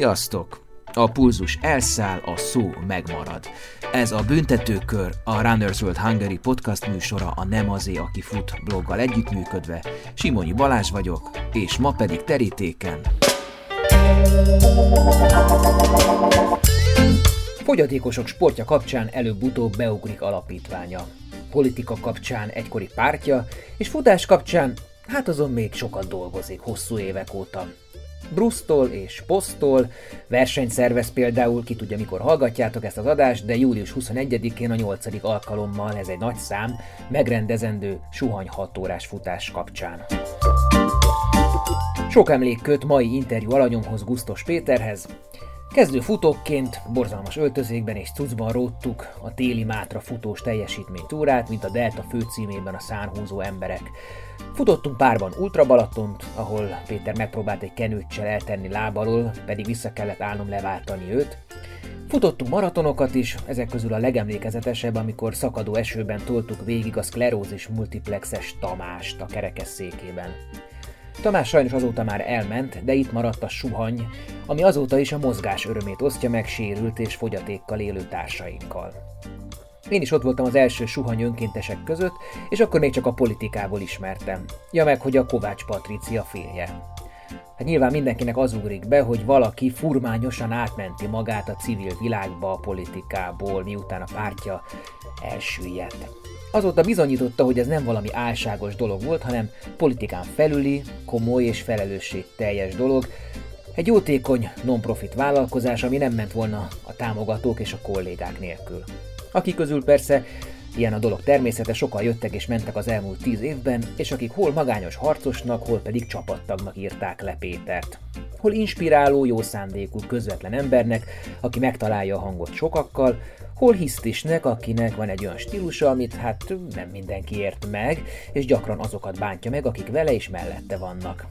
Sziasztok! A pulzus elszáll, a szó megmarad. Ez a Büntetőkör, a Runners World Hungary podcast műsora a Nem azé, aki fut bloggal együttműködve. Simonyi Balázs vagyok, és ma pedig terítéken. Fogyatékosok sportja kapcsán előbb-utóbb beugrik alapítványa. Politika kapcsán egykori pártja, és futás kapcsán hát azon még sokat dolgozik hosszú évek óta. Brusztól és Posztól, versenyt szervez például, ki tudja mikor hallgatjátok ezt az adást, de július 21-én a 8. alkalommal, ez egy nagy szám, megrendezendő suhany 6 órás futás kapcsán. Sok emlék köt mai interjú alanyomhoz Gusztos Péterhez, Kezdő futókként borzalmas öltözékben és cuccban róttuk a téli Mátra futós teljesítménytúrát, mint a Delta főcímében a szánhúzó emberek. Futottunk párban Ultra Balatont, ahol Péter megpróbált egy kenőccsel eltenni lábalól, pedig vissza kellett állnom leváltani őt. Futottunk maratonokat is, ezek közül a legemlékezetesebb, amikor szakadó esőben toltuk végig a szklerózis multiplexes Tamást a kerekesszékében. Tamás sajnos azóta már elment, de itt maradt a suhany, ami azóta is a mozgás örömét osztja meg sérült és fogyatékkal élő társainkkal. Én is ott voltam az első suhany önkéntesek között, és akkor még csak a politikából ismertem. Ja meg, hogy a Kovács Patricia férje. Hát nyilván mindenkinek az ugrik be, hogy valaki furmányosan átmenti magát a civil világba a politikából, miután a pártja elsüllyedt. Azóta bizonyította, hogy ez nem valami álságos dolog volt, hanem politikán felüli, komoly és felelősségteljes dolog, egy jótékony non-profit vállalkozás, ami nem ment volna a támogatók és a kollégák nélkül. Akik közül persze Ilyen a dolog természete, sokan jöttek és mentek az elmúlt tíz évben, és akik hol magányos harcosnak, hol pedig csapattagnak írták le Pétert. Hol inspiráló, jó szándékú, közvetlen embernek, aki megtalálja a hangot sokakkal, hol hisztisnek, akinek van egy olyan stílusa, amit hát nem mindenki ért meg, és gyakran azokat bántja meg, akik vele és mellette vannak.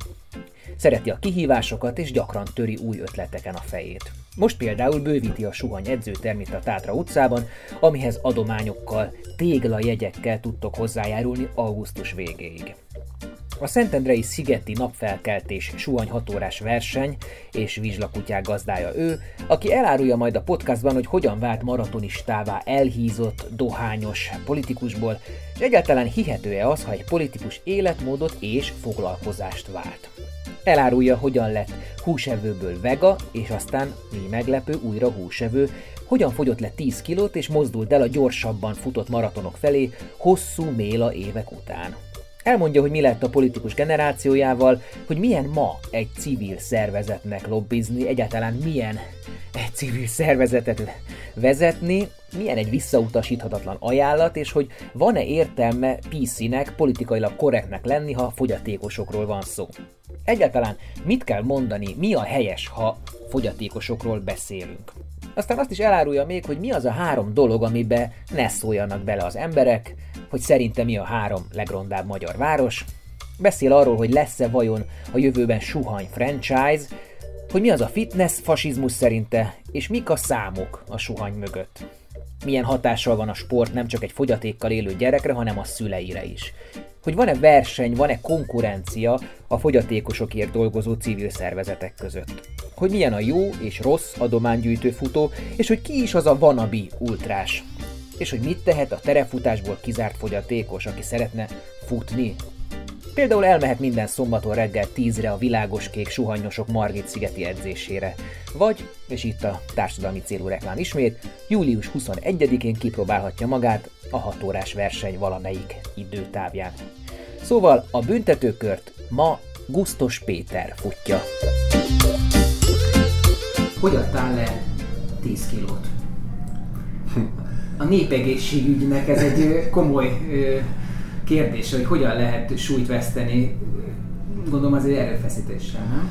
Szereti a kihívásokat, és gyakran töri új ötleteken a fejét. Most például bővíti a suhany edzőtermit a Tátra utcában, amihez adományokkal, téglajegyekkel tudtok hozzájárulni augusztus végéig. A Szentendrei Szigeti napfelkeltés suhany hatórás verseny és vizslakutyák gazdája ő, aki elárulja majd a podcastban, hogy hogyan vált maratonistává elhízott, dohányos politikusból, és egyáltalán hihető-e az, ha egy politikus életmódot és foglalkozást vált. Elárulja, hogyan lett húsevőből vega, és aztán, mi meglepő, újra húsevő, hogyan fogyott le 10 kilót, és mozdult el a gyorsabban futott maratonok felé hosszú méla évek után. Elmondja, hogy mi lett a politikus generációjával, hogy milyen ma egy civil szervezetnek lobbizni, egyáltalán milyen egy civil szervezetet vezetni, milyen egy visszautasíthatatlan ajánlat, és hogy van-e értelme PC-nek politikailag korrektnek lenni, ha fogyatékosokról van szó. Egyáltalán mit kell mondani, mi a helyes, ha fogyatékosokról beszélünk. Aztán azt is elárulja még, hogy mi az a három dolog, amibe ne szóljanak bele az emberek, hogy szerinte mi a három legrondább magyar város, beszél arról, hogy lesz-e vajon a jövőben suhany franchise, hogy mi az a fitness fasizmus szerinte, és mik a számok a suhany mögött. Milyen hatással van a sport nem csak egy fogyatékkal élő gyerekre, hanem a szüleire is hogy van-e verseny, van-e konkurencia a fogyatékosokért dolgozó civil szervezetek között. Hogy milyen a jó és rossz adománygyűjtő futó, és hogy ki is az a vanabi ultrás. És hogy mit tehet a terefutásból kizárt fogyatékos, aki szeretne futni. Például elmehet minden szombaton reggel 10-re a világos kék suhanyosok Margit szigeti edzésére. Vagy, és itt a társadalmi célú reklám ismét, július 21-én kipróbálhatja magát a 6 órás verseny valamelyik időtávján. Szóval a büntetőkört ma Gusztos Péter futja. Hogy adtál le 10 kilót? A népegészségügynek ez egy komoly kérdés, hogy hogyan lehet súlyt veszteni. Gondolom az egy erőfeszítéssel, nem?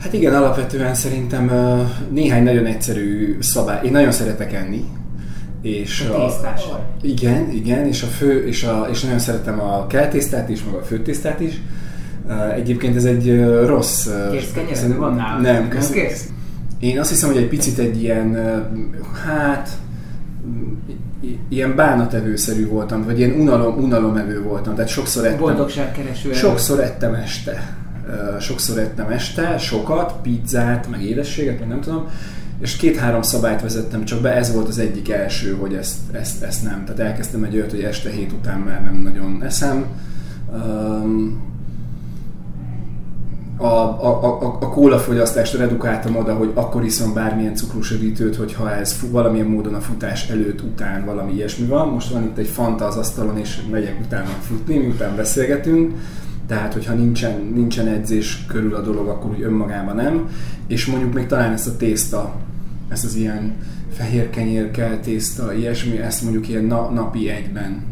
Hát igen, alapvetően szerintem néhány nagyon egyszerű szabály. Én nagyon szeretek enni, és a, a, igen, igen, és, a fő, és, a, és nagyon szeretem a keltésztát is, meg a főtésztát is. Egyébként ez egy rossz... Kész van nálam? Nem, kösz. kész? Én azt hiszem, hogy egy picit egy ilyen, hát ilyen bánatevőszerű voltam, vagy ilyen unalom, unalomevő voltam, tehát sokszor ettem. Boldogságkereső. Sokszor ettem este sokszor ettem este, sokat, pizzát, meg édességet, meg nem tudom, és két-három szabályt vezettem csak be, ez volt az egyik első, hogy ezt, ezt, ezt nem. Tehát elkezdtem egy olyat, hogy este hét után már nem nagyon eszem. Um, a, a, a, a kólafogyasztást redukáltam oda, hogy akkor iszom bármilyen cukrusödítőt, hogyha ez valamilyen módon a futás előtt, után valami ilyesmi van. Most van itt egy fanta az asztalon, és megyek utána futni, miután beszélgetünk. Tehát, hogyha nincsen, nincsen edzés körül a dolog, akkor úgy önmagában nem. És mondjuk még talán ezt a tészta, ezt az ilyen fehér kenyérkel tészta, ilyesmi, ezt mondjuk ilyen na, napi egyben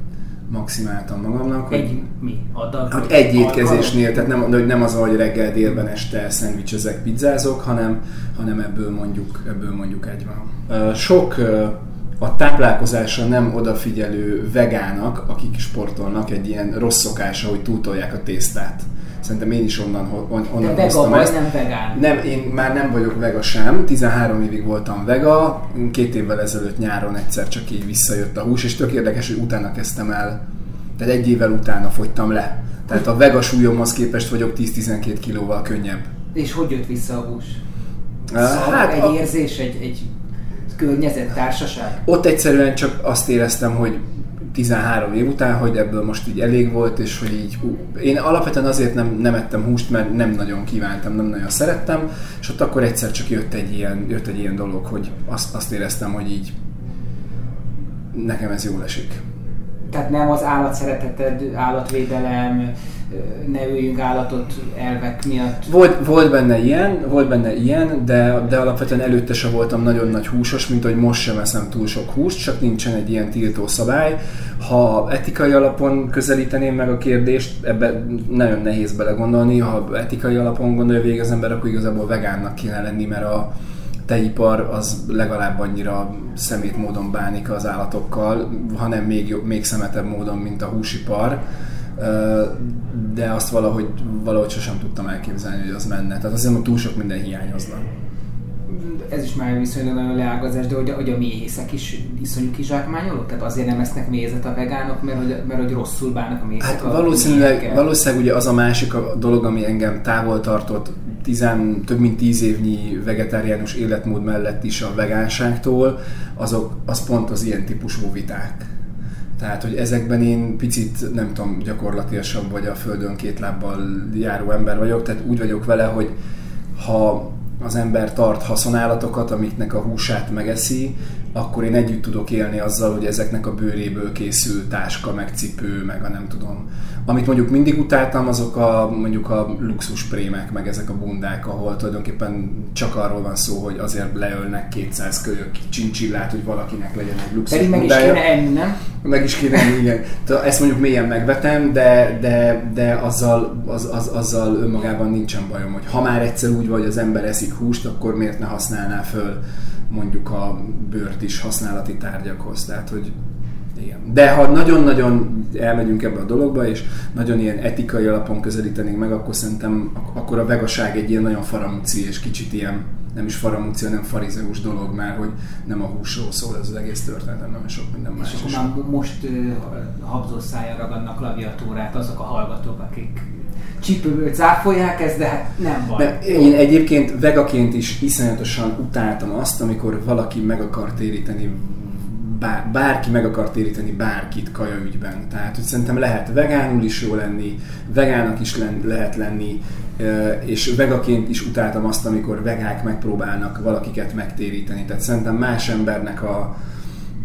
maximáltam magamnak. Egy hogy, mi? Adag? Hogy egy étkezésnél, tehát nem, hogy nem az, hogy reggel, délben, este szendvicsezek, pizzázok, hanem, hanem ebből mondjuk, ebből mondjuk egy van. Sok a táplálkozásra nem odafigyelő vegának, akik sportolnak, egy ilyen rossz szokása, hogy túltolják a tésztát. Szerintem én is onnan, on, onnan De vega vagy, nem vegán. Nem, én már nem vagyok vega sem. 13 évig voltam vega. Két évvel ezelőtt nyáron egyszer csak így visszajött a hús, és tök érdekes, hogy utána kezdtem el. Tehát egy évvel utána fogytam le. Tehát a vega súlyomhoz képest vagyok 10-12 kilóval könnyebb. És hogy jött vissza a hús? Szóval hát egy a... érzés, egy, egy környezet, társaság? Ott egyszerűen csak azt éreztem, hogy 13 év után, hogy ebből most így elég volt, és hogy így, hú, én alapvetően azért nem, nem ettem húst, mert nem nagyon kívántam, nem nagyon szerettem, és ott akkor egyszer csak jött egy ilyen, jött egy ilyen dolog, hogy azt, azt éreztem, hogy így nekem ez jól esik. Tehát nem az állatszereteted, állatvédelem, ne öljünk állatot elvek miatt. Volt, volt benne ilyen, volt benne ilyen, de, de alapvetően előtte sem voltam nagyon nagy húsos, mint hogy most sem eszem túl sok húst, csak nincsen egy ilyen tiltó szabály. Ha etikai alapon közelíteném meg a kérdést, ebbe nagyon nehéz belegondolni, ha etikai alapon gondolja végig az ember, akkor igazából vegánnak kéne lenni, mert a, teipar az legalább annyira szemét módon bánik az állatokkal, hanem még, jobb, még szemetebb módon, mint a húsipar de azt valahogy, valahogy sosem tudtam elképzelni, hogy az menne. Tehát azért, hogy túl sok minden hiányozna. Ez is már viszonylag nagyon leágazás, de hogy, hogy a méhészek is iszonyú kizsákmányolók? Tehát azért nem esznek mézet a vegánok, mert hogy, mert hogy rosszul bánnak a mézek Hát valószínűleg, valószínűleg ugye az a másik a dolog, ami engem távol tartott tizen, több mint tíz évnyi vegetáriánus életmód mellett is a vegánságtól, azok, az pont az ilyen típusú viták. Tehát, hogy ezekben én picit, nem tudom, gyakorlatilasabb vagy a földön két lábbal járó ember vagyok, tehát úgy vagyok vele, hogy ha az ember tart haszonállatokat, amiknek a húsát megeszi, akkor én együtt tudok élni azzal, hogy ezeknek a bőréből készül táska, meg cipő, meg a nem tudom. Amit mondjuk mindig utáltam, azok a mondjuk a luxus prémek, meg ezek a bundák, ahol tulajdonképpen csak arról van szó, hogy azért leölnek 200 kölyök csincsillát, hogy valakinek legyen egy luxus Pedig meg is kéne enni, nem? Meg is kéne enni, igen. Ezt mondjuk mélyen megvetem, de, de, de azzal, az, az, azzal önmagában nincsen bajom, hogy ha már egyszer úgy vagy, az ember eszik húst, akkor miért ne használná föl mondjuk a bőrt is használati tárgyakhoz. Tehát, hogy igen. De ha nagyon-nagyon elmegyünk ebbe a dologba, és nagyon ilyen etikai alapon közelítenénk meg, akkor szerintem akkor a vegaság egy ilyen nagyon faramúci, és kicsit ilyen nem is faramúci, hanem farizeus dolog már, hogy nem a húsról szól ez az egész történet, hanem sok minden más. És akkor már most uh, habzó szája ragadnak klaviatúrát azok a hallgatók, akik csípőből cáfolják ezt, de hát nem baj. De én egyébként vegaként is iszonyatosan utáltam azt, amikor valaki meg akar téríteni bár, bárki meg akar téríteni bárkit kaja ügyben. Tehát, hogy szerintem lehet vegánul is jó lenni, vegának is len, lehet lenni, és vegaként is utáltam azt, amikor vegák megpróbálnak valakiket megtéríteni. Tehát szerintem más embernek a,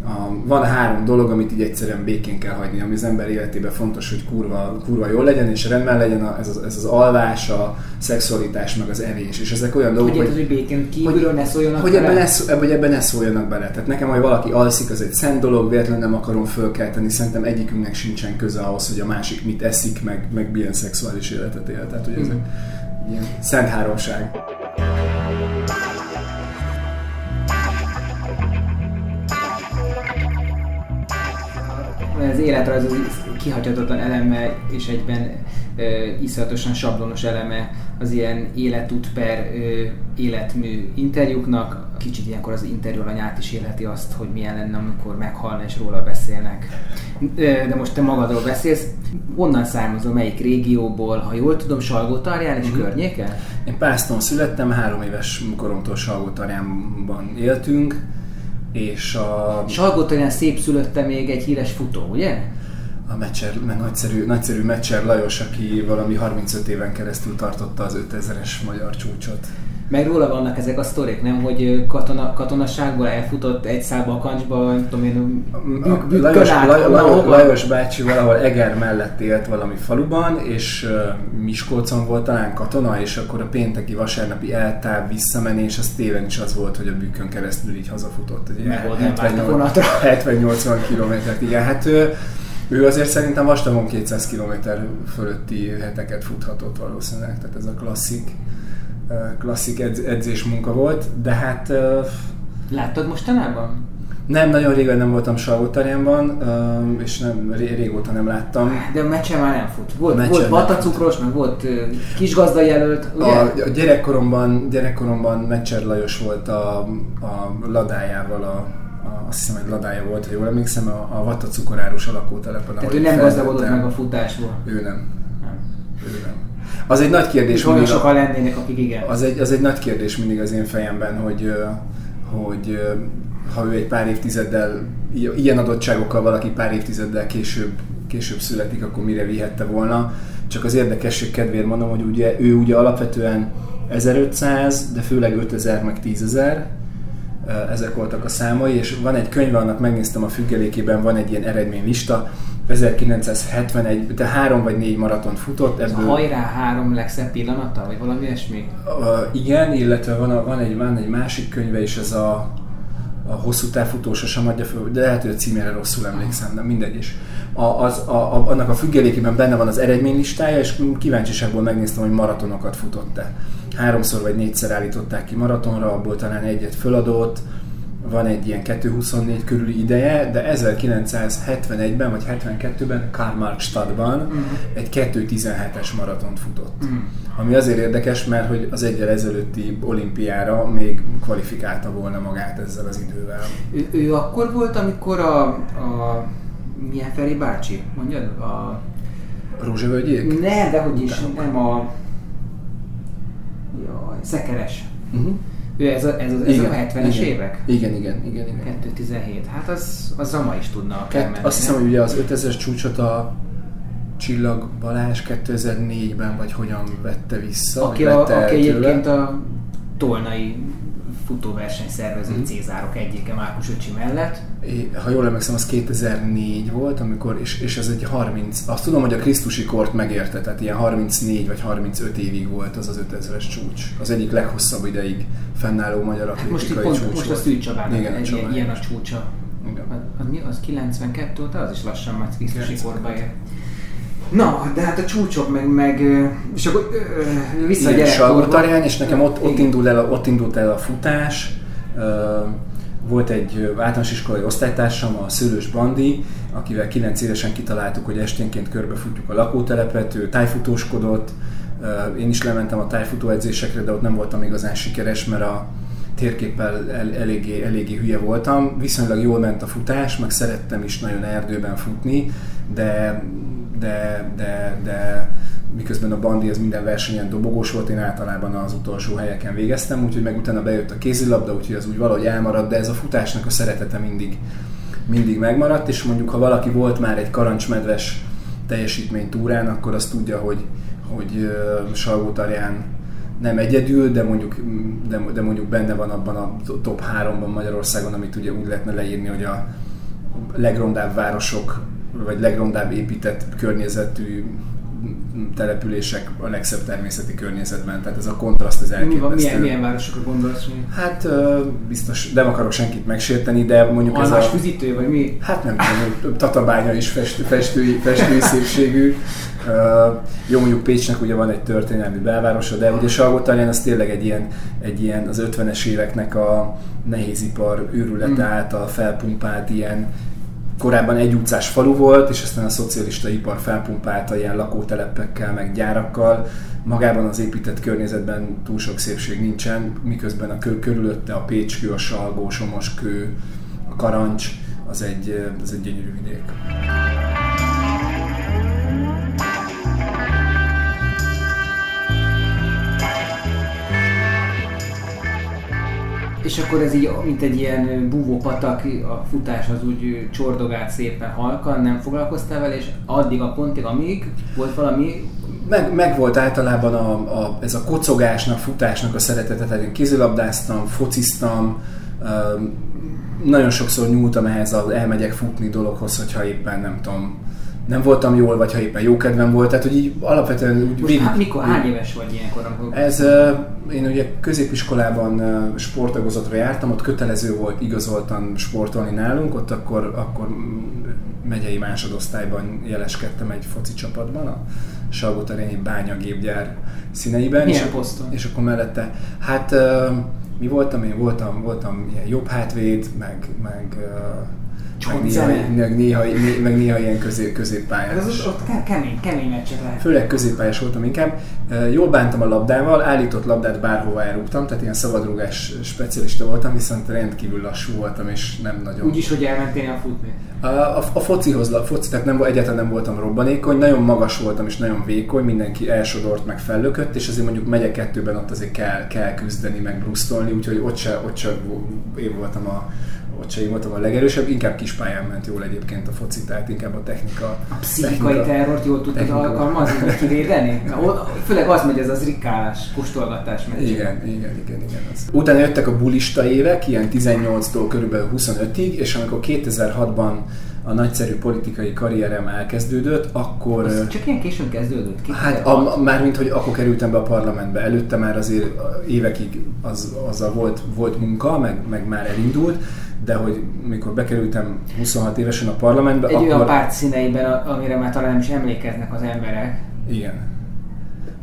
a, van három dolog, amit így egyszerűen békén kell hagyni, ami az ember életében fontos, hogy kurva, kurva jól legyen, és rendben legyen a, ez, az, ez az alvás, a szexualitás, meg az evés. És ezek olyan dolgok, hogy, hogy, hogy békén kívülről hogy, ne szóljanak hogy ebben, ne, hogy ebben ne szóljanak bele. Tehát nekem, hogy valaki alszik, az egy szent dolog, véletlenül nem akarom fölkelteni. Szerintem egyikünknek sincsen köze ahhoz, hogy a másik mit eszik, meg, meg milyen szexuális életet él. Tehát, hogy ezek mm. ilyen szent háromság. Az életrajz az kihagyhatatlan eleme és egyben ö, iszonyatosan sablonos eleme az ilyen életút per ö, életmű interjúknak. Kicsit ilyenkor az interjú alanyát is élheti azt, hogy milyen lenne, amikor meghalna és róla beszélnek. Ö, de most te magadról beszélsz. Onnan származom, melyik régióból, ha jól tudom, Salgótarján és mm. környéke? Én Pászton születtem, három éves koromtól Salgótarjánban éltünk és a... Salgótarján szép szülötte még egy híres futó, ugye? A Mecser, nagyszerű, nagyszerű Mecser Lajos, aki valami 35 éven keresztül tartotta az 5000-es magyar csúcsot. Meg róla vannak ezek a sztorik, nem? Hogy katona, katonaságból elfutott egy szába a kancsba, nem tudom én, bük, Lajos, Lajos, Lajos, Lajos bácsi valahol Eger mellett élt valami faluban, és Miskolcon volt talán katona, és akkor a pénteki vasárnapi eltáv visszamenés, az téven is az volt, hogy a bükkön keresztül így hazafutott. Meg volt 70-80 kilométert, igen. Hát ő, ő azért szerintem vastagon 200 km fölötti heteket futhatott valószínűleg, tehát ez a klasszik klasszik edz, edzés munka volt, de hát... Láttad mostanában? Nem, nagyon régen nem voltam Salgótarjánban, és nem, régóta nem láttam. De a meccsen már nem fut. Volt, meccsen volt vatacukros, meg volt kis gazda jelölt, ugye? A, a gyerekkoromban, gyerekkoromban Meccser Lajos volt a, a ladájával a, azt hiszem, hogy ladája volt, ha jól emlékszem, a, a Vata cukorárus alakótelepen. Tehát ő nem gazdagodott meg a futásból? Ő nem. nem. Ő nem. Az egy nagy kérdés. Olyan sokan lennének, akik igen. Az egy, az egy nagy kérdés mindig az én fejemben, hogy, hogy ha ő egy pár évtizeddel, ilyen adottságokkal valaki pár évtizeddel később, később születik, akkor mire vihette volna. Csak az érdekesség kedvéért mondom, hogy ugye ő ugye alapvetően 1500, de főleg 5000 meg 10000, ezek voltak a számai, és van egy könyv, annak megnéztem a függelékében, van egy ilyen eredménylista, 1971, de három vagy négy maratont futott. Ebből... A hajrá három legszebb pillanata, vagy valami ilyesmi? Uh, igen, illetve van, a, van, egy, van egy másik könyve is, ez a, a hosszú távfutó sem adja fel, de lehet, hogy a címére rosszul emlékszem, de mindegy is. A, az, a, a, annak a függelékében benne van az eredménylistája, és kíváncsiságból megnéztem, hogy maratonokat futott-e. Háromszor vagy négyszer állították ki maratonra, abból talán egyet föladott, van egy ilyen 224 körüli ideje, de 1971-ben vagy 72-ben Karl-Marx-stadtban uh-huh. egy 2.17-es maratont futott. Uh-huh. Ami azért érdekes, mert hogy az egyel ezelőtti olimpiára még kvalifikálta volna magát ezzel az idővel. Ő, ő akkor volt, amikor a, a milyen Feri bácsi, mondjad? A... Rózsavölgyék? Ne, de hogy is, nem a... Jaj, Szekeres. Uh-huh. Ő ez, a, ez, a, ez igen, a 70-es igen, évek? Igen, igen, igen. igen. 217. Hát az, az Rama is tudna Kett, menni, Azt hiszem, hogy ugye az 5000-es csúcsot a Csillag Balázs 2004-ben vagy hogyan vette vissza. Aki, a, aki egyébként a tolnai futóverseny szervező mm. Cézárok egyike Márkus öcsi mellett. É, ha jól emlékszem, az 2004 volt, amikor, és, és ez egy 30, azt tudom, hogy a Krisztusi kort megérte, tehát ilyen 34 vagy 35 évig volt az az 5000-es csúcs. Az egyik leghosszabb ideig fennálló magyar hát most csúcs Most volt. a Szűcs Csabának Igen, egy, ilyen, ilyen a csúcsa. Igen. Az, az, mi, az 92 óta, az is lassan már Krisztusi korba ér. Na, de hát a csúcsok meg, meg és akkor vissza a gyerekkorba. és nekem ott, ott, indult el, ott indult el a futás. Volt egy általános iskolai osztálytársam, a Szőlős Bandi, akivel 9 évesen kitaláltuk, hogy esténként körbefutjuk a lakótelepet, ő tájfutóskodott, én is lementem a tájfutó edzésekre, de ott nem voltam igazán sikeres, mert a térképpel el, eléggé, eléggé hülye voltam. Viszonylag jól ment a futás, meg szerettem is nagyon erdőben futni, de de, de, de miközben a bandi az minden versenyen dobogós volt, én általában az utolsó helyeken végeztem, úgyhogy meg utána bejött a kézilabda, úgyhogy az úgy valahogy elmaradt, de ez a futásnak a szeretete mindig, mindig megmaradt, és mondjuk ha valaki volt már egy karancsmedves teljesítménytúrán, akkor azt tudja, hogy, hogy Salgótarján nem egyedül, de mondjuk, de, de mondjuk benne van abban a top 3-ban Magyarországon, amit ugye úgy lehetne leírni, hogy a legrondább városok vagy legrondább épített környezetű települések a legszebb természeti környezetben, tehát ez a kontraszt az elképesztő. Milyen, milyen városokra gondolsz? Mi? Hát biztos, nem akarok senkit megsérteni, de mondjuk Almás ez a... füzítő, vagy mi? Hát nem tudom, Tatabánya is festő, festői, festői szépségű. jó, mondjuk Pécsnek ugye van egy történelmi belvárosa, de ugye Salgótarján az tényleg egy ilyen, egy ilyen az 50-es éveknek a nehézipar őrülete mm. által felpumpált ilyen korábban egy utcás falu volt, és aztán a szocialista ipar felpumpálta ilyen lakótelepekkel, meg gyárakkal. Magában az épített környezetben túl sok szépség nincsen, miközben a kör, körülötte a Pécskő, a Salgó, Somoskő, a Karancs, az egy, az egy gyönyörű vidék. És akkor ez így, mint egy ilyen búvópatak, a futás az úgy csordogált szépen halkan, nem foglalkoztál vele, és addig a pontig, amíg volt valami meg, meg volt általában a, a, ez a kocogásnak, futásnak a szeretete, tehát én kézilabdáztam, fociztam, nagyon sokszor nyúltam ehhez az elmegyek futni dologhoz, hogyha éppen nem tudom, nem voltam jól, vagy ha éppen jó kedvem volt, tehát hogy így alapvetően úgy végig, há, mikor, hány éves vagy ilyenkor? Amikor... Ez, én ugye középiskolában sportagozatra jártam, ott kötelező volt igazoltan sportolni nálunk, ott akkor, akkor megyei másodosztályban jeleskedtem egy foci csapatban, a Salgótarjányi bányagépgyár színeiben. Milyen és, poszton? És akkor mellette, hát mi voltam, én voltam, voltam ilyen jobb hátvéd, meg, meg meg néha, meg, néha, meg néha ilyen közé, középpályás. Ez az, ott kemény, kemény meccsek lehet. Főleg középpályás voltam inkább. Jól bántam a labdával, állított labdát bárhova elrúgtam, tehát ilyen szabadrugás specialista voltam, viszont rendkívül lassú voltam, és nem nagyon... Úgyis, hogy elmentél a futni? A, a, a focihoz, a foci, tehát nem, egyáltalán nem voltam robbanékony, nagyon magas voltam és nagyon vékony, mindenki elsodort meg fellökött, és azért mondjuk megye kettőben ott azért kell, kell küzdeni, meg brusztolni, úgyhogy ott se, ott se én voltam a, én voltam a legerősebb, inkább kis pályán ment jól egyébként a foci, tehát inkább a technika. A pszichikai technika, terrort jól tudtad alkalmazni, vagy kivédeni? Főleg az megy ez az rikálás, kóstolgatás megy. Igen, igen, igen, igen. Az. Utána jöttek a bulista évek, ilyen 18-tól körülbelül 25-ig, és amikor 2006-ban a nagyszerű politikai karrierem elkezdődött, akkor... Az csak ilyen későn kezdődött? Ki hát a, mármint, hogy akkor kerültem be a parlamentbe. Előtte már azért évekig az, azzal volt, volt munka, meg, meg már elindult, de hogy mikor bekerültem 26 évesen a parlamentbe, Egy akkor... olyan párt színeiben, amire már talán nem is emlékeznek az emberek. Igen.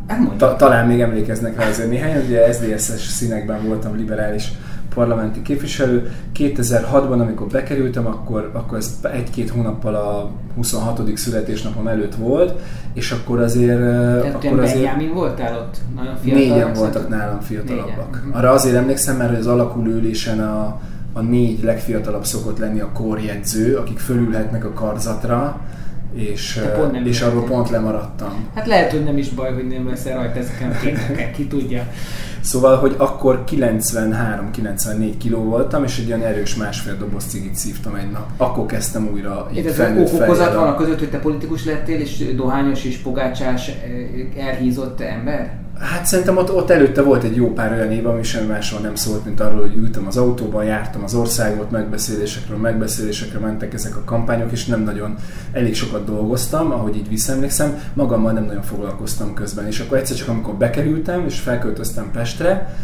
Hát Ta- talán még emlékeznek rá azért néhány, ugye SZDSZ-es színekben voltam liberális parlamenti képviselő. 2006-ban, amikor bekerültem, akkor, akkor ez egy-két hónappal a 26. születésnapom előtt volt, és akkor azért... Tehát akkor azért Benjamin voltál ott? Nagyon fiatal Négyen voltak nálam fiatalabbak. Négyen. Arra azért emlékszem, mert az alakuló ülésen a, a négy legfiatalabb szokott lenni a korjegyző, akik fölülhetnek a karzatra, és, nem és arról pont lemaradtam. Hát lehet, hogy nem is baj, hogy nem leszel rajta ezeken a képeken, ki tudja. Szóval, hogy akkor 93-94 kiló voltam, és egy olyan erős másfél doboz cigit szívtam egy nap. Akkor kezdtem újra így felnőtt okozat van a között, hogy te politikus lettél, és dohányos és pogácsás, eh, elhízott ember? Hát szerintem ott, ott előtte volt egy jó pár olyan év, ami semmi másról nem szólt, mint arról, hogy ültem az autóban, jártam az országot, megbeszélésekről, megbeszélésekre mentek ezek a kampányok, és nem nagyon elég sokat dolgoztam, ahogy így visszaemlékszem, magammal nem nagyon foglalkoztam közben. És akkor egyszer csak amikor bekerültem, és felköltöztem Pestre,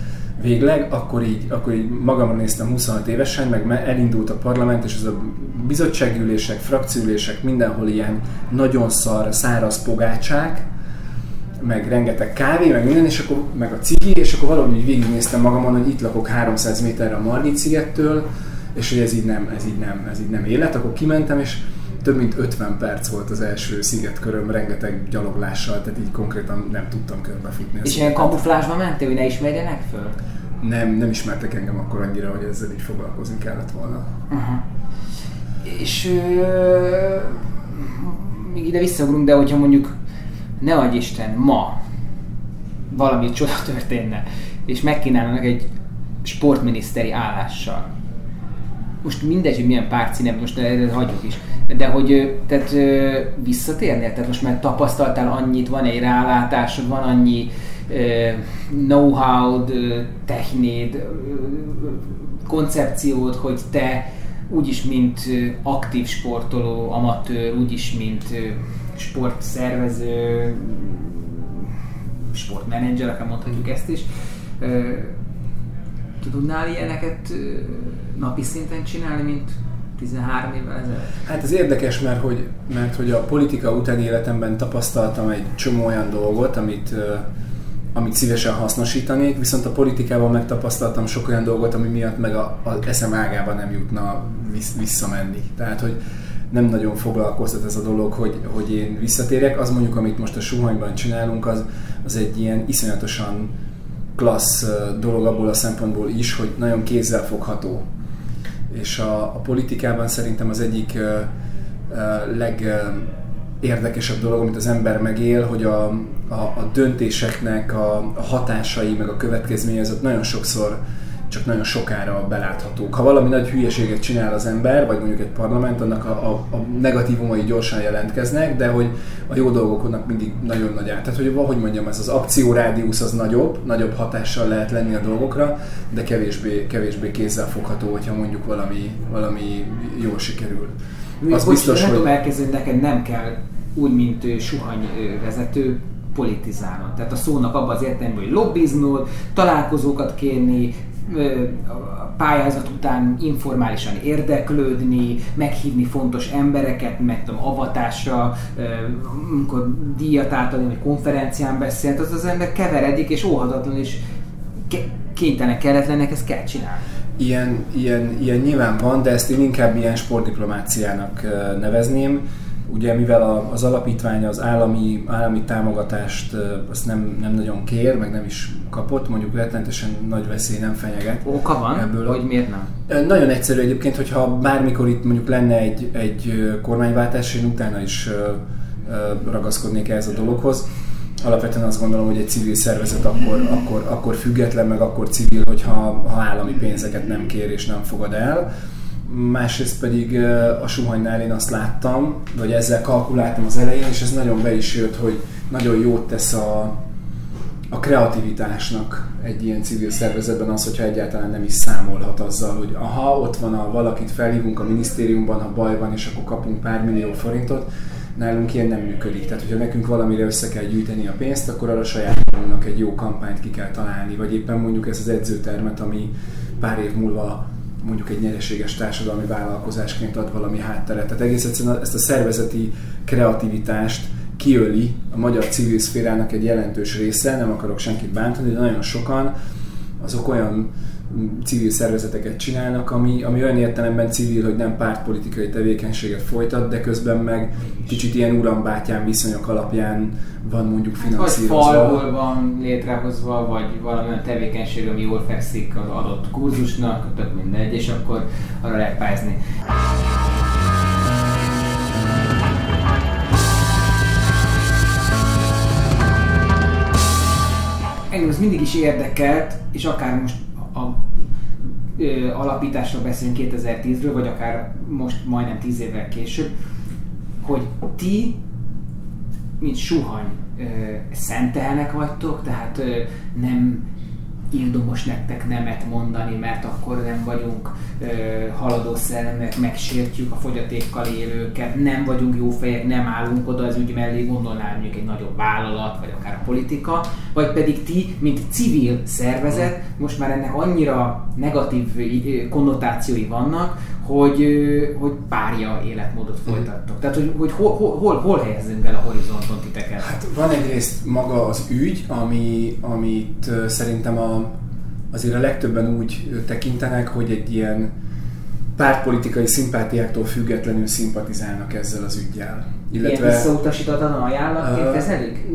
végleg, akkor így, akkor így magamra néztem 26 évesen, meg elindult a parlament, és az a bizottságülések, frakciülések, mindenhol ilyen nagyon szar, száraz pogácsák, meg rengeteg kávé, meg minden, és akkor meg a cigi, és akkor valahogy végignéztem magamon, hogy itt lakok 300 méterre a Margit szigettől, és hogy ez így nem, ez így nem, ez így nem élet, akkor kimentem, és több mint 50 perc volt az első szigetköröm, rengeteg gyaloglással, tehát így konkrétan nem tudtam körbefutni. És ilyen kamuflásban mentél, hogy ne ismerjenek föl? Nem, nem ismertek engem akkor annyira, hogy ezzel így foglalkozni kellett volna. Uh-huh. És ö, még ide visszaugrunk, de hogyha mondjuk ne adj Isten, ma valami csoda történne, és megkínálnak egy sportminiszteri állással. Most mindegy, hogy milyen párt színe, most erre hagyjuk is. De hogy tehát visszatérnél? Tehát most már tapasztaltál annyit, van egy rálátásod, van annyi know-how technéd, koncepciód, hogy te úgyis, mint aktív sportoló, amatőr, úgyis, mint sportszervező, sportmenedzser, akár mondhatjuk ezt is. Tudnál ilyeneket napi szinten csinálni, mint 13 évvel ezelőtt? Hát ez érdekes, mert hogy, mert hogy a politika utáni életemben tapasztaltam egy csomó olyan dolgot, amit, amit szívesen hasznosítanék, viszont a politikában megtapasztaltam sok olyan dolgot, ami miatt meg a, a eszem ágában nem jutna visszamenni. Tehát, hogy nem nagyon foglalkoztat ez a dolog, hogy, hogy én visszatérek. Az mondjuk, amit most a suhanyban csinálunk, az, az egy ilyen iszonyatosan klassz dolog abból a szempontból is, hogy nagyon kézzel fogható. És a, a politikában szerintem az egyik uh, uh, legérdekesebb dolog, amit az ember megél, hogy a, a, a döntéseknek a, a hatásai, meg a következményei azok nagyon sokszor csak nagyon sokára beláthatók. Ha valami nagy hülyeséget csinál az ember, vagy mondjuk egy parlament, annak a, a, a negatívumai gyorsan jelentkeznek, de hogy a jó dolgoknak mindig nagyon nagy át. Tehát, hogy hogy mondjam, ez az akciórádiusz az nagyobb, nagyobb hatással lehet lenni a dolgokra, de kevésbé, kevésbé kézzel fogható, hogyha mondjuk valami, valami jól sikerül. Az biztos, hogy... tudom elkezdeni, neked nem kell úgy, mint suhany vezető, politizálni. Tehát a szónak abban az értelemben, hogy lobbiznod, találkozókat kérni, pályázat után informálisan érdeklődni, meghívni fontos embereket, meg tudom, avatásra, amikor díjat átadni, vagy konferencián beszélt, az az ember keveredik, és óhatatlan, és kénytelen kelletlenek, ezt kell csinálni. Ilyen, ilyen, ilyen nyilván van, de ezt én inkább ilyen sportdiplomáciának nevezném Ugye mivel az alapítvány az állami, állami támogatást azt nem, nem nagyon kér, meg nem is kapott, mondjuk rettenetesen nagy veszély nem fenyeget. Oka van, ebből hogy miért nem? Nagyon egyszerű egyébként, hogyha bármikor itt mondjuk lenne egy, egy kormányváltás, én utána is ragaszkodnék ehhez a dologhoz. Alapvetően azt gondolom, hogy egy civil szervezet akkor, akkor, akkor független, meg akkor civil, hogyha ha állami pénzeket nem kér és nem fogad el másrészt pedig a suhanynál én azt láttam, vagy ezzel kalkuláltam az elején, és ez nagyon be is jött, hogy nagyon jót tesz a, a kreativitásnak egy ilyen civil szervezetben az, hogyha egyáltalán nem is számolhat azzal, hogy ha ott van a valakit felhívunk a minisztériumban, ha baj van, és akkor kapunk pár millió forintot, nálunk ilyen nem működik. Tehát, hogyha nekünk valamire össze kell gyűjteni a pénzt, akkor arra saját magunknak egy jó kampányt ki kell találni, vagy éppen mondjuk ez az edzőtermet, ami pár év múlva mondjuk egy nyereséges társadalmi vállalkozásként ad valami hátteret. Tehát egész egyszerűen ezt a szervezeti kreativitást kiöli a magyar civil szférának egy jelentős része, nem akarok senkit bántani, de nagyon sokan azok olyan civil szervezeteket csinálnak, ami, ami olyan értelemben civil, hogy nem pártpolitikai tevékenységet folytat, de közben meg kicsit ilyen urambátyán viszonyok alapján van mondjuk finanszírozva. Vagy falból van létrehozva, vagy valamilyen tevékenység, ami jól fekszik az adott kurzusnak, tök mindegy, és akkor arra lehet pályázni. engem ez mindig is érdekelt, és akár most a ö, alapításról beszélünk 2010-ről, vagy akár most majdnem 10 évvel később, hogy ti, mint suhany, ö, szentelnek vagytok, tehát ö, nem ildomos nektek nemet mondani, mert akkor nem vagyunk ö, haladó szellemek, megsértjük a fogyatékkal élőket, nem vagyunk jó fejek, nem állunk oda az ügy mellé, gondolnál mondjuk egy nagyobb vállalat, vagy akár a politika, vagy pedig ti, mint civil szervezet, most már ennek annyira negatív konnotációi vannak, hogy, hogy párja életmódot mhm. folytattok. Tehát, hogy, hogy hol, hol, hol, helyezzünk el a horizonton titeket? Hát van egyrészt maga az ügy, ami, amit szerintem a, azért a legtöbben úgy tekintenek, hogy egy ilyen pártpolitikai szimpátiáktól függetlenül szimpatizálnak ezzel az ügyjel. Illetve, Ilyen visszautasítatlan ajánlatként uh, kezelik?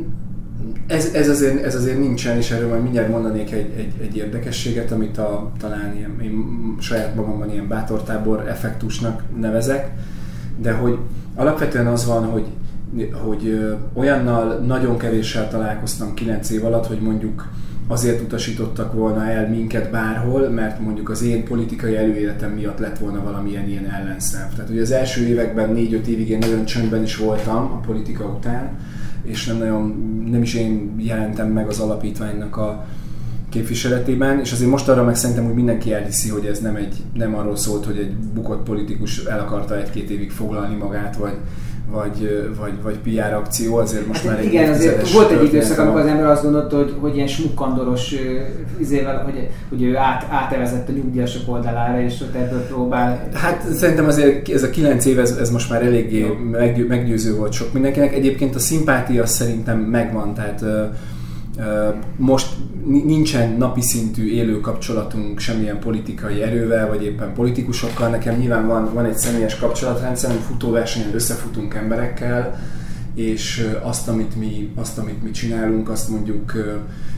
Ez, ez, azért, ez azért nincsen, és erről majd mindjárt mondanék egy, egy, egy érdekességet, amit a, talán ilyen, én saját magamban ilyen bátortábor effektusnak nevezek, de hogy alapvetően az van, hogy, hogy olyannal nagyon kevéssel találkoztam 9 év alatt, hogy mondjuk azért utasítottak volna el minket bárhol, mert mondjuk az én politikai előéletem miatt lett volna valamilyen ilyen ellenszáv. Tehát ugye az első években, 4-5 évig én nagyon csöndben is voltam a politika után, és nem nagyon, nem is én jelentem meg az alapítványnak a képviseletében, és azért most arra meg szerintem, hogy mindenki elhiszi, hogy ez nem, egy, nem arról szólt, hogy egy bukott politikus el akarta egy-két évig foglalni magát, vagy, vagy, vagy, vagy PR akció, azért most hát már egy Igen, azért volt egy időszak, amikor az ember azt gondolta, hogy, hogy ilyen smukkandoros izével, hogy, hogy ő át, átevezett a nyugdíjasok oldalára, és ott ebből próbál. Hát szerintem azért ez a kilenc év, ez, ez most már eléggé meggyőző volt sok mindenkinek. Egyébként a szimpátia szerintem megvan, tehát Most nincsen napi szintű élő kapcsolatunk semmilyen politikai erővel, vagy éppen politikusokkal. Nekem nyilván van, van egy személyes kapcsolatrendszerem, futóversenyen összefutunk emberekkel, és azt amit, mi, azt, amit mi csinálunk, azt mondjuk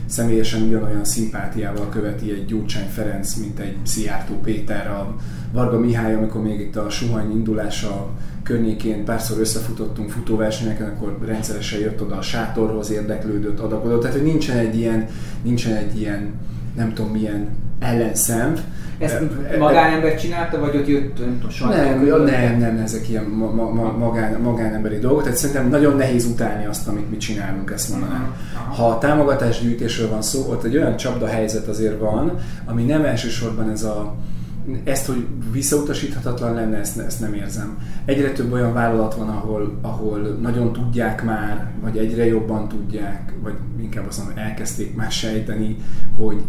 személyesen ugyanolyan szimpátiával követi egy Gyurcsány Ferenc, mint egy Szijjártó Péter, a Varga Mihály, amikor még itt a suhany indulása környékén párszor összefutottunk futóversenyeken, akkor rendszeresen jött oda a sátorhoz, érdeklődött, adakodott. Tehát, hogy nincsen egy ilyen, nincsen egy ilyen nem tudom milyen ellenszem. Ezt magánember csinálta, vagy ott jött, tudom, nem, nem, nem, nem, ezek ilyen ma, ma, magán, magánemberi dolgok, tehát szerintem nagyon nehéz utálni azt, amit mi csinálunk, ezt mondanám. Ha a támogatásgyűjtésről van szó, ott egy olyan csapda helyzet azért van, ami nem elsősorban ez a ezt, hogy visszautasíthatatlan lenne, ezt, ezt nem érzem. Egyre több olyan vállalat van, ahol, ahol nagyon tudják már, vagy egyre jobban tudják, vagy inkább azt mondom, elkezdték már sejteni, hogy,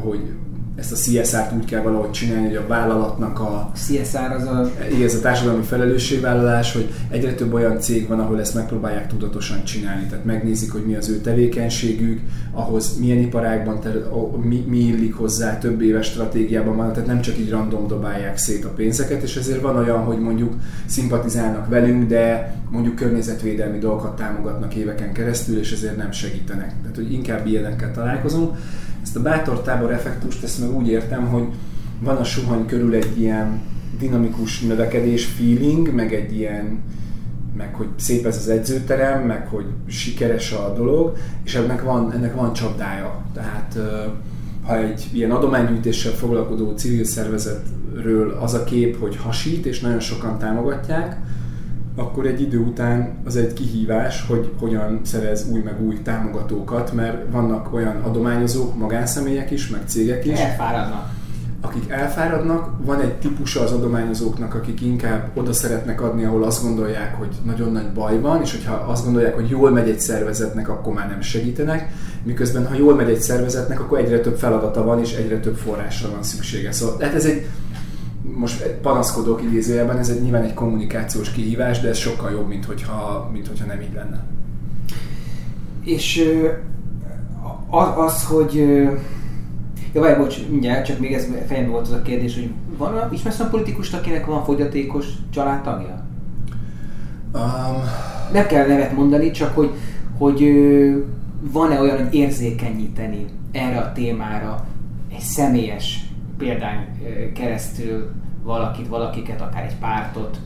hogy ezt a CSR-t úgy kell valahogy csinálni, hogy a vállalatnak a... CSR az a... Igen, ez a társadalmi felelősségvállalás, hogy egyre több olyan cég van, ahol ezt megpróbálják tudatosan csinálni. Tehát megnézik, hogy mi az ő tevékenységük, ahhoz milyen iparágban, ter, mi, mi illik hozzá, több éves stratégiában van, tehát nem csak így random dobálják szét a pénzeket, és ezért van olyan, hogy mondjuk szimpatizálnak velünk, de mondjuk környezetvédelmi dolgokat támogatnak éveken keresztül, és ezért nem segítenek. Tehát, hogy inkább ilyenekkel találkozunk. Ezt a bátor tábor effektust, ezt meg úgy értem, hogy van a suhany körül egy ilyen dinamikus növekedés feeling, meg egy ilyen meg hogy szép ez az edzőterem, meg hogy sikeres a dolog, és ennek van, ennek van csapdája. Tehát ha egy ilyen adománygyűjtéssel foglalkozó civil szervezetről az a kép, hogy hasít, és nagyon sokan támogatják, akkor egy idő után az egy kihívás, hogy hogyan szerez új meg új támogatókat, mert vannak olyan adományozók, magánszemélyek is, meg cégek is. Elfáradnak. Akik elfáradnak, van egy típusa az adományozóknak, akik inkább oda szeretnek adni, ahol azt gondolják, hogy nagyon nagy baj van, és hogyha azt gondolják, hogy jól megy egy szervezetnek, akkor már nem segítenek, miközben ha jól megy egy szervezetnek, akkor egyre több feladata van, és egyre több forrásra van szüksége. Szóval tehát ez egy most panaszkodok idézőjelben, ez egy nyilván egy kommunikációs kihívás, de ez sokkal jobb, mint hogyha, mint hogyha nem így lenne. És az, hogy Ja, várj, bocs, mindjárt, csak még ez fejemben volt az a kérdés, hogy van, ismersz a politikus, akinek van fogyatékos családtagja? Um... Nem kell nevet mondani, csak hogy, hogy van-e olyan, hogy érzékenyíteni erre a témára egy személyes példány keresztül valakit, valakiket, akár egy pártot,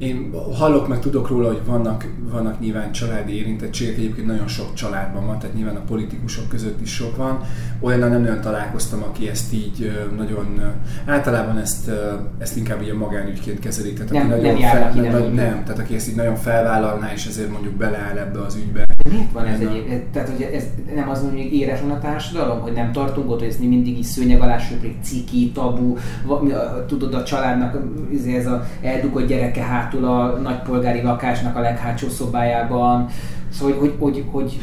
én hallok meg tudok róla, hogy vannak, vannak nyilván családi érintettségek, egyébként nagyon sok családban van, tehát nyilván a politikusok között is sok van. Olyan nem nagyon találkoztam, aki ezt így nagyon, általában ezt, ezt inkább így a magánügyként kezeli, tehát nem, aki nem nagyon fel, nem, nem, nem, tehát aki ezt így nagyon felvállalná, és ezért mondjuk beleáll ebbe az ügybe. Miért van ez egy, tehát hogy ez nem az, hogy még éres van a társadalom, hogy nem tartunk ott, hogy ez mindig is szőnyeg alá söprik, ciki, tabu, tudod a családnak izé ez a eldugott gyereke hát hátul a nagypolgári lakásnak a leghátsó szobájában. Szóval, hogy, hogy, hogy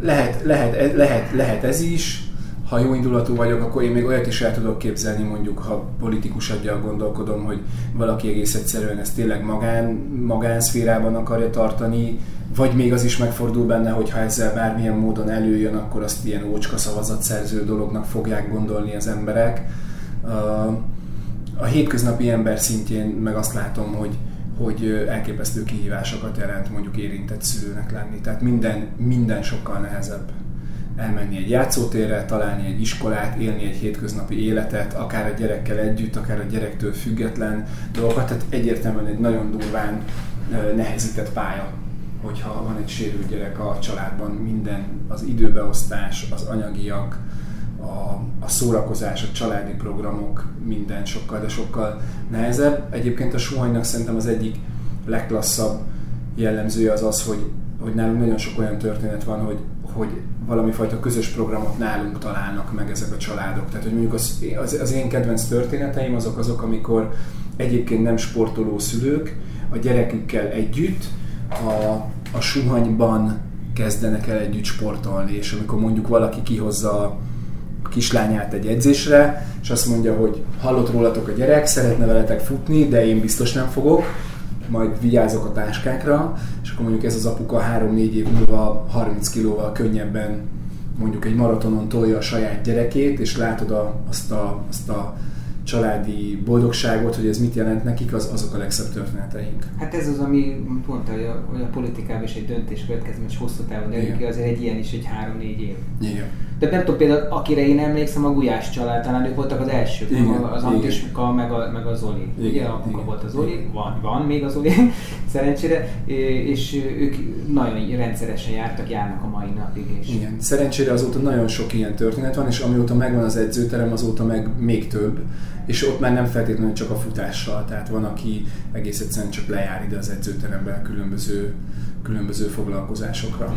lehet, lehet, lehet, lehet ez is, ha jó indulatú vagyok, akkor én még olyat is el tudok képzelni, mondjuk, ha politikus adja gondolkodom, hogy valaki egész egyszerűen ezt tényleg magán, magánszférában akarja tartani, vagy még az is megfordul benne, hogy ha ezzel bármilyen módon előjön, akkor azt ilyen ócska szavazatszerző dolognak fogják gondolni az emberek. A hétköznapi ember szintjén meg azt látom, hogy, hogy elképesztő kihívásokat jelent mondjuk érintett szülőnek lenni. Tehát minden, minden sokkal nehezebb elmenni egy játszótérre, találni egy iskolát, élni egy hétköznapi életet, akár a gyerekkel együtt, akár a gyerektől független dolgokat. Tehát egyértelműen egy nagyon durván nehezített pálya, hogyha van egy sérült gyerek a családban, minden, az időbeosztás, az anyagiak, a, a szórakozás, a családi programok, minden sokkal, de sokkal nehezebb. Egyébként a suhanynak szerintem az egyik legklasszabb jellemzője az az, hogy, hogy nálunk nagyon sok olyan történet van, hogy, hogy valami fajta közös programot nálunk találnak meg ezek a családok. Tehát, hogy mondjuk az, az, az én kedvenc történeteim azok azok, amikor egyébként nem sportoló szülők a gyerekükkel együtt a, a suhanyban kezdenek el együtt sportolni, és amikor mondjuk valaki kihozza kislányát egy edzésre, és azt mondja, hogy hallott rólatok a gyerek, szeretne veletek futni, de én biztos nem fogok, majd vigyázok a táskákra, és akkor mondjuk ez az apuka 3-4 év múlva 30 kilóval könnyebben mondjuk egy maratonon tolja a saját gyerekét, és látod a, azt, a, azt a családi boldogságot, hogy ez mit jelent nekik, az, azok a legszebb történeteink. Hát ez az, ami hogy a, hogy a politikában is egy döntés következő, és hosszú távon derül azért egy ilyen is egy három-négy év. Igen. De nem tudom, például akire én emlékszem, a Gulyás család, talán ők voltak az elsők, igen, az Antiska, meg a, meg a Zoli. Igen, Ugye, apuka volt a Zoli, van, van még a Zoli, szerencsére, és ők nagyon rendszeresen jártak, járnak a mai napig. És... Igen, szerencsére azóta nagyon sok ilyen történet van, és amióta megvan az edzőterem, azóta meg még több, és ott már nem feltétlenül csak a futással, tehát van, aki egész egyszerűen csak lejár ide az edzőteremben különböző, különböző foglalkozásokra.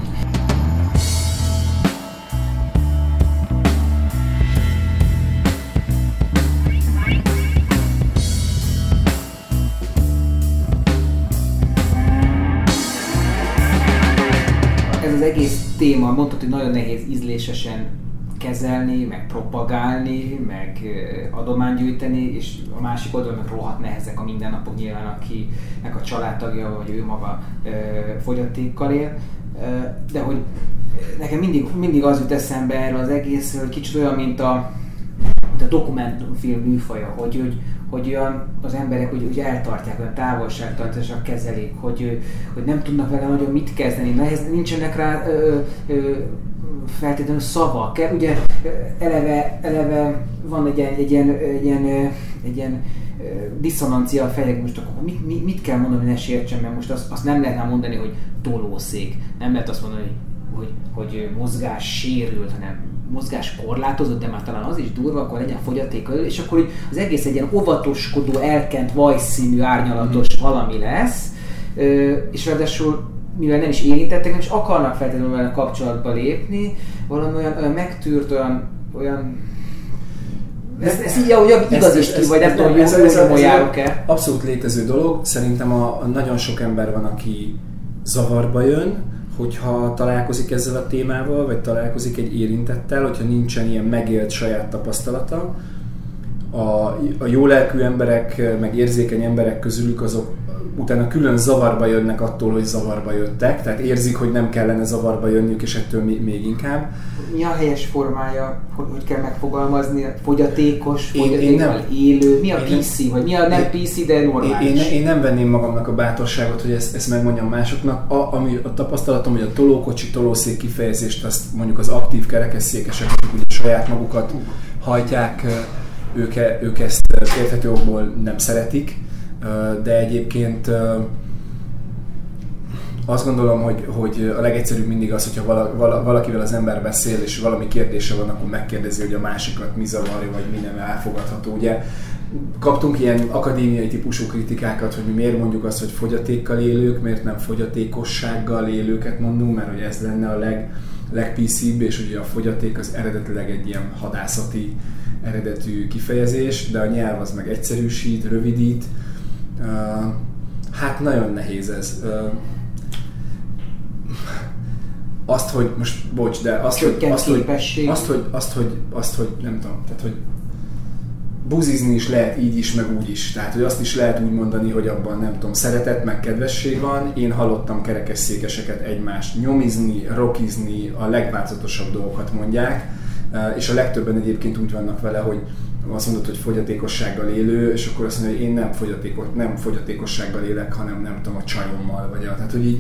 Ez az egész téma, mondtad, hogy nagyon nehéz ízlésesen kezelni, meg propagálni, meg adománygyűjteni, és a másik oldalon meg rohadt nehezek a mindennapok nyilván, akinek a családtagja, vagy ő maga fogyatékkal él. De hogy nekem mindig, mindig az jut eszembe erről az egész, hogy kicsit olyan, mint a, mint a dokumentumfilm műfaja, hogy, hogy, hogy olyan az emberek hogy, hogy eltartják, olyan távolságtartásak kezelik, hogy, hogy nem tudnak vele nagyon mit kezdeni, nehez, nincsenek rá ö, ö, feltétlenül szavak. Ugye eleve, eleve van egy ilyen, egy ilyen, egy ilyen, egy ilyen diszonancia a fejek, most akkor mit, mit, mit kell mondani, ne sértsen, mert most azt, azt nem lehetne mondani, hogy tolószék. Nem lehet azt mondani, hogy, hogy, hogy mozgás sérült, hanem mozgás korlátozott, de már talán az is durva, akkor legyen fogyatékkal, és akkor az egész egy ilyen óvatoskodó, elkent, vajszínű, árnyalatos mm. valami lesz, és ráadásul mivel nem is érintettek, nem is akarnak feltétlenül vele kapcsolatba lépni, valami olyan, olyan megtűrt, olyan, olyan ez, ez így, ahogy igaz is ki, vagy nem tudom, hogy ez, járok-e. Abszolút létező dolog. Szerintem a, a nagyon sok ember van, aki zavarba jön, hogyha találkozik ezzel a témával, vagy találkozik egy érintettel, hogyha nincsen ilyen megélt saját tapasztalata. A, a jó lelkű emberek, meg érzékeny emberek közülük azok utána külön zavarba jönnek attól, hogy zavarba jöttek, tehát érzik, hogy nem kellene zavarba jönniük, és ettől még inkább. Mi a helyes formája, hogy, hogy kell megfogalmazni? Fogyatékos, fogyatékkal élő, mi a én PC, nem, vagy mi a nem PC, de normális? Én, én, én nem venném magamnak a bátorságot, hogy ezt, ezt megmondjam másoknak. A, ami a tapasztalatom, hogy a tolókocsi, tolószék kifejezést, azt mondjuk az aktív kerekesszékesek, ugye saját magukat hajtják, ők, ők ezt érthető okból nem szeretik de egyébként azt gondolom, hogy, hogy a legegyszerűbb mindig az, hogyha vala, vala, valakivel az ember beszél, és valami kérdése van, akkor megkérdezi, hogy a másikat mi zavarja, vagy mi nem elfogadható. Ugye kaptunk ilyen akadémiai típusú kritikákat, hogy mi miért mondjuk azt, hogy fogyatékkal élők, miért nem fogyatékossággal élőket mondunk, mert hogy ez lenne a leg, legpíszibb, és ugye a fogyaték az eredetileg egy ilyen hadászati eredetű kifejezés, de a nyelv az meg egyszerűsít, rövidít, hát nagyon nehéz ez. Azt, hogy most, bocs, de azt, hogy, azt, hogy, azt, hogy, azt, hogy, azt, hogy, nem tudom, tehát, hogy buzizni is lehet így is, meg úgy is. Tehát, hogy azt is lehet úgy mondani, hogy abban nem tudom, szeretet, meg kedvesség van. Én hallottam kerekesszékeseket egymást nyomizni, rokizni, a legváltozatosabb dolgokat mondják, és a legtöbben egyébként úgy vannak vele, hogy azt mondod, hogy fogyatékossággal élő, és akkor azt mondja, hogy én nem, fogyatékos, nem fogyatékossággal élek, hanem nem tudom, a csajommal, vagy a, tehát hogy így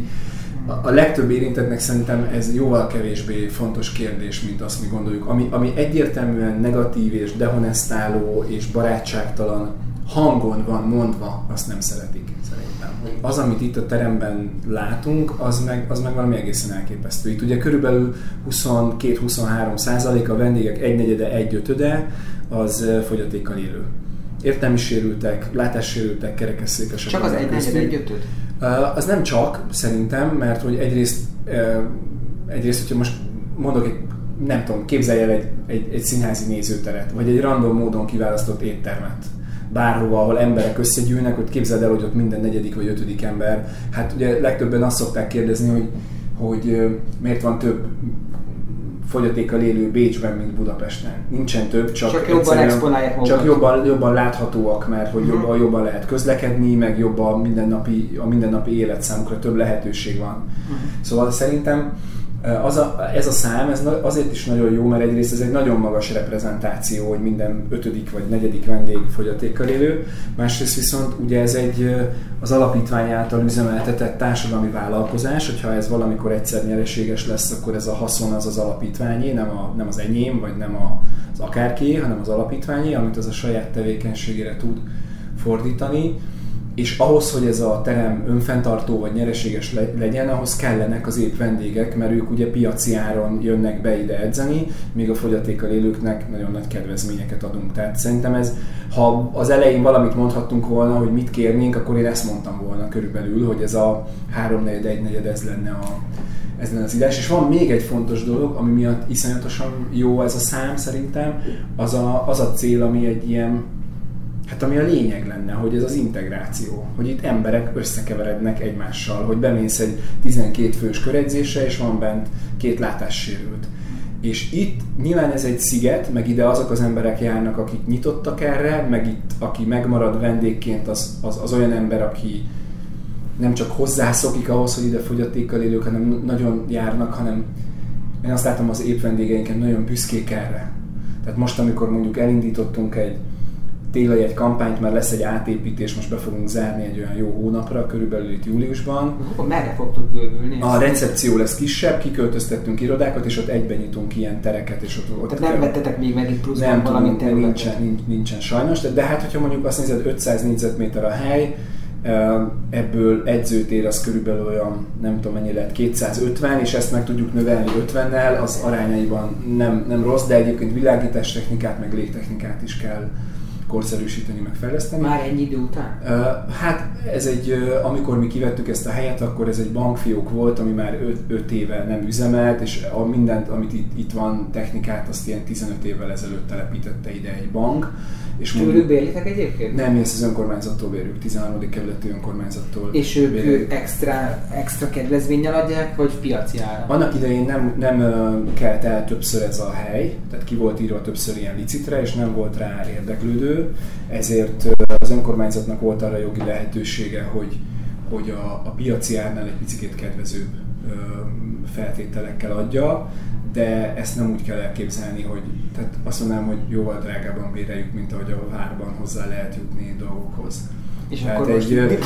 a, legtöbb érintettnek szerintem ez jóval kevésbé fontos kérdés, mint azt mi gondoljuk. Ami, ami egyértelműen negatív és dehonestáló és barátságtalan hangon van mondva, azt nem szeretik szerintem. Az, amit itt a teremben látunk, az meg, az meg valami egészen elképesztő. Itt ugye körülbelül 22-23 százalék a vendégek egynegyede, egyötöde, az fogyatékkal élő. Értelmi sérültek, látássérültek, kerekesszékesek. Csak az egy negyed, egy ötöd? Az nem csak, szerintem, mert hogy egyrészt, egyrészt hogyha most mondok egy, nem tudom, képzelj el egy, egy, egy színházi nézőteret, vagy egy random módon kiválasztott éttermet bárhova, ahol emberek összegyűlnek, hogy képzeld el, hogy ott minden negyedik vagy ötödik ember. Hát ugye legtöbben azt szokták kérdezni, hogy, hogy miért van több fogyatékkal élő Bécsben, mint Budapesten. Nincsen több, csak, csak jobban exponálják Csak jobban, jobban láthatóak, mert hogy uh-huh. jobban, jobban lehet közlekedni, meg jobban mindennapi, a mindennapi élet számukra több lehetőség van. Uh-huh. Szóval szerintem az a, ez a szám ez azért is nagyon jó, mert egyrészt ez egy nagyon magas reprezentáció, hogy minden ötödik vagy negyedik vendég fogyatékkal élő, másrészt viszont ugye ez egy az alapítvány által üzemeltetett társadalmi vállalkozás, hogyha ez valamikor egyszer nyereséges lesz, akkor ez a haszon az az alapítványé, nem, a, nem az enyém, vagy nem a, az akárki, hanem az alapítványé, amit az a saját tevékenységére tud fordítani és ahhoz, hogy ez a terem önfenntartó vagy nyereséges legyen, ahhoz kellenek az épp vendégek, mert ők ugye piaci áron jönnek be ide edzeni, míg a fogyatékkal élőknek nagyon nagy kedvezményeket adunk. Tehát szerintem ez, ha az elején valamit mondhattunk volna, hogy mit kérnénk, akkor én ezt mondtam volna körülbelül, hogy ez a 3 4 1 4 ez lenne a, ez lenne az írás. És van még egy fontos dolog, ami miatt iszonyatosan jó ez a szám szerintem, az a, az a cél, ami egy ilyen Hát ami a lényeg lenne, hogy ez az integráció, hogy itt emberek összekeverednek egymással, hogy bemész egy 12 fős köredzésre, és van bent két látássérült. És itt nyilván ez egy sziget, meg ide azok az emberek járnak, akik nyitottak erre, meg itt aki megmarad vendégként, az, az, az olyan ember, aki nem csak hozzászokik ahhoz, hogy ide fogyatékkal élők, hanem nagyon járnak, hanem én azt látom az épp vendégeinken nagyon büszkék erre. Tehát most, amikor mondjuk elindítottunk egy tényleg egy kampányt, mert lesz egy átépítés, most be fogunk zárni egy olyan jó hónapra, körülbelül itt júliusban. Akkor merre fogtok bővülni? A recepció lesz kisebb, kiköltöztettünk irodákat, és ott egyben nyitunk ilyen tereket. És ott, ott Tehát nem vettetek még megint pluszban nem valamit? Nincsen, nincs, nincsen sajnos, de, de hát hogyha mondjuk azt nézed, 500 négyzetméter a hely, ebből edzőtér az körülbelül olyan, nem tudom mennyi lehet, 250, és ezt meg tudjuk növelni 50-nel, az arányaiban nem, nem rossz, de egyébként világítás technikát, meg légtechnikát is kell korszerűsíteni, meg fejleszteni. Már ennyi idő után? Hát ez egy, amikor mi kivettük ezt a helyet, akkor ez egy bankfiók volt, ami már 5 éve nem üzemelt, és a mindent, amit itt, itt van, technikát, azt ilyen 15 évvel ezelőtt telepítette ide egy bank és Tőlük bérlitek egyébként? Nem, mi ezt az önkormányzattól bérjük, 13. kerületi önkormányzattól. És ők bérjük. extra, extra kedvezménnyel adják, vagy piaci ára? Annak idején nem, nem kelt el többször ez a hely, tehát ki volt írva többször ilyen licitre, és nem volt rá érdeklődő, ezért az önkormányzatnak volt arra jogi lehetősége, hogy, hogy a, a piaci árnál egy picit kedvezőbb feltételekkel adja, de ezt nem úgy kell elképzelni, hogy tehát azt mondanám, hogy jóval drágában béreljük, mint ahogy a várban hozzá lehet jutni dolgokhoz. És tehát akkor egy, ennek,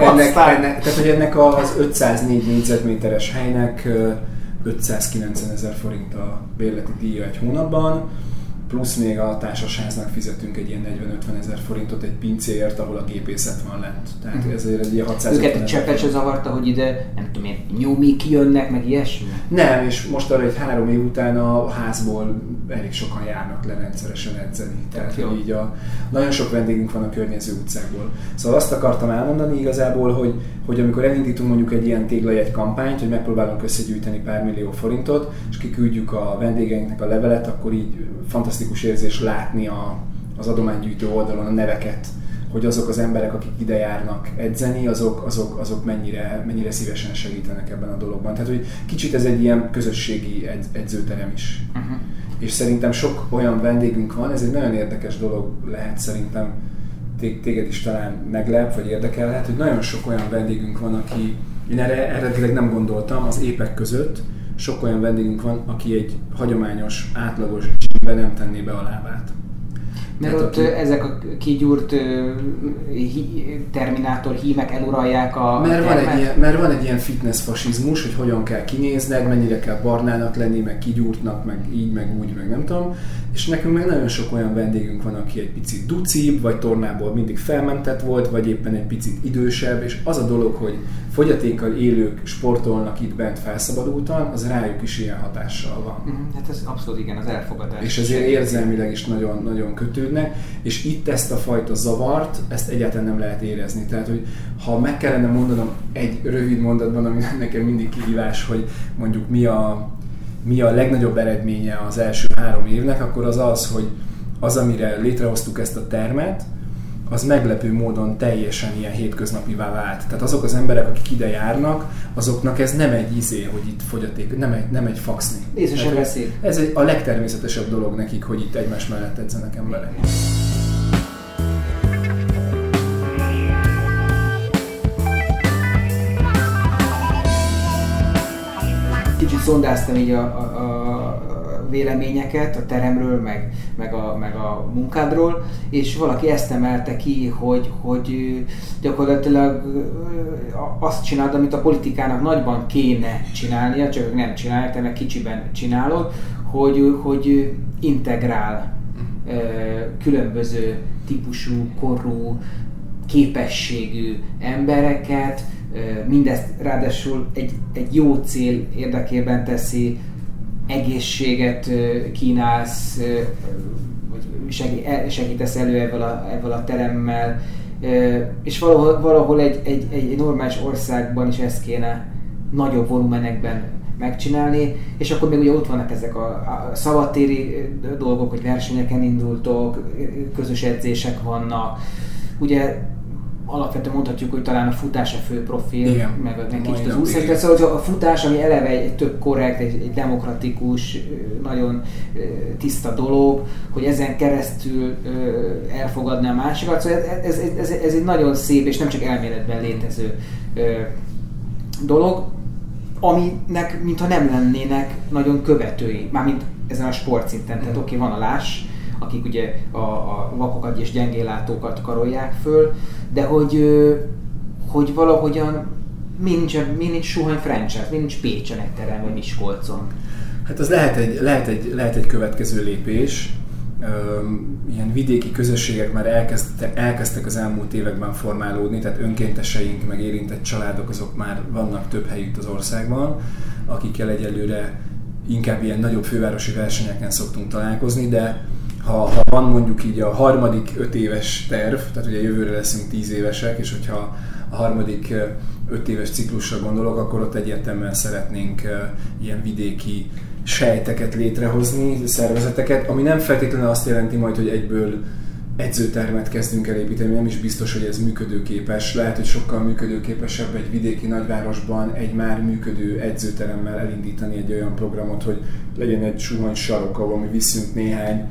ennek, ennek, tehát, hogy ennek az 504 négyzetméteres helynek 590 ezer forint a bérleti díja egy hónapban, plusz még a társasháznak fizetünk egy ilyen 40-50 ezer forintot egy pincéért, ahol a gépészet van lent. Tehát uh-huh. ezért egy ilyen 600 Őket cseppet se zavarta, hogy ide, nem tudom én, nyomik jönnek, meg ilyesmi? Nem, és most arra egy három év után a házból elég sokan járnak le rendszeresen edzeni. Tehát Jó. így a, nagyon sok vendégünk van a környező utcákból. Szóval azt akartam elmondani igazából, hogy, hogy amikor elindítunk mondjuk egy ilyen téglajegy kampányt, hogy megpróbálunk összegyűjteni pár millió forintot, és kiküldjük a vendégeinknek a levelet, akkor így fantasztikus érzés látni a, az adománygyűjtő oldalon a neveket, hogy azok az emberek, akik ide járnak edzeni, azok, azok, azok mennyire, mennyire szívesen segítenek ebben a dologban. Tehát, hogy kicsit ez egy ilyen közösségi edz, edzőterem is. Uh-huh. És szerintem sok olyan vendégünk van, ez egy nagyon érdekes dolog lehet szerintem, téged is talán meglep, vagy érdekelhet, hogy nagyon sok olyan vendégünk van, aki, én erre eredetileg nem gondoltam, az épek között, sok olyan vendégünk van, aki egy hagyományos, átlagos gymbe nem tenné be a lábát. Mert Tehát ott aki... ezek a kigyúrt hi, terminátor hímek eluralják a mert van, egy ilyen, mert van egy ilyen fitness fasizmus, hogy hogyan kell kinézned, mennyire kell barnának lenni, meg kigyúrtnak, meg így, meg úgy, meg nem tudom. És nekünk meg nagyon sok olyan vendégünk van, aki egy picit ducibb, vagy tornából mindig felmentett volt, vagy éppen egy picit idősebb, és az a dolog, hogy fogyatékkal élők sportolnak itt bent felszabadultan, az rájuk is ilyen hatással van. Mm, hát ez abszolút igen, az elfogadás. És ezért érzelmileg is nagyon, nagyon kötődnek, és itt ezt a fajta zavart, ezt egyáltalán nem lehet érezni. Tehát, hogy ha meg kellene mondanom egy rövid mondatban, ami nekem mindig kihívás, hogy mondjuk mi a, mi a legnagyobb eredménye az első három évnek, akkor az az, hogy az, amire létrehoztuk ezt a termet, az meglepő módon teljesen ilyen hétköznapivá vált. Tehát azok az emberek, akik ide járnak, azoknak ez nem egy izé, hogy itt fogyaték, nem egy, nem egy faxni. Észre veszély. Ez egy, a legtermészetesebb dolog nekik, hogy itt egymás mellett edzenek emberek. Szondáztam így a, a, a véleményeket a teremről, meg, meg, a, meg a munkádról, és valaki ezt emelte ki, hogy, hogy gyakorlatilag azt csinálod, amit a politikának nagyban kéne csinálnia, csak nem csinálják, te meg kicsiben csinálod, hogy, hogy integrál különböző típusú, korú, képességű embereket, mindezt ráadásul egy, egy jó cél érdekében teszi, egészséget kínálsz, vagy segítesz elő ebből a, ebből a teremmel, és valahol, valahol egy, egy, egy normális országban is ezt kéne nagyobb volumenekben megcsinálni, és akkor még ugye ott vannak ezek a, a szabadtéri dolgok, hogy versenyeken indultok, közös edzések vannak, ugye alapvetően mondhatjuk, hogy talán a futás a fő profil, Igen. meg egy kicsit az úszás. Tehát szóval a futás, ami eleve egy, tök korrekt, egy, egy demokratikus, nagyon tiszta dolog, hogy ezen keresztül elfogadni a másikat. Szóval ez, ez, ez, ez egy nagyon szép és nem csak elméletben létező dolog, aminek mintha nem lennének nagyon követői, mármint ezen a sportszinten. Tehát oké, okay, van a láss, akik ugye a, a vakokat és gyengéllátókat karolják föl, de hogy, hogy valahogyan nincs, nincs Suhany franchise, nincs Pécsen egy terem, vagy Miskolcon. Hát az lehet egy, lehet egy, lehet egy következő lépés. Ilyen vidéki közösségek már elkezdtek, elkezdtek az elmúlt években formálódni, tehát önkénteseink, meg érintett családok azok már vannak több helyütt az országban, akikkel egyelőre inkább ilyen nagyobb fővárosi versenyeken szoktunk találkozni, de ha, ha van mondjuk így a harmadik öt éves terv, tehát ugye jövőre leszünk tíz évesek, és hogyha a harmadik öt éves ciklusra gondolok, akkor ott egyértelműen szeretnénk ilyen vidéki sejteket létrehozni, szervezeteket, ami nem feltétlenül azt jelenti majd, hogy egyből edzőtermet kezdünk el építeni, nem is biztos, hogy ez működőképes. Lehet, hogy sokkal működőképesebb egy vidéki nagyvárosban egy már működő edzőteremmel elindítani egy olyan programot, hogy legyen egy suhany sarok, ahol mi viszünk néhány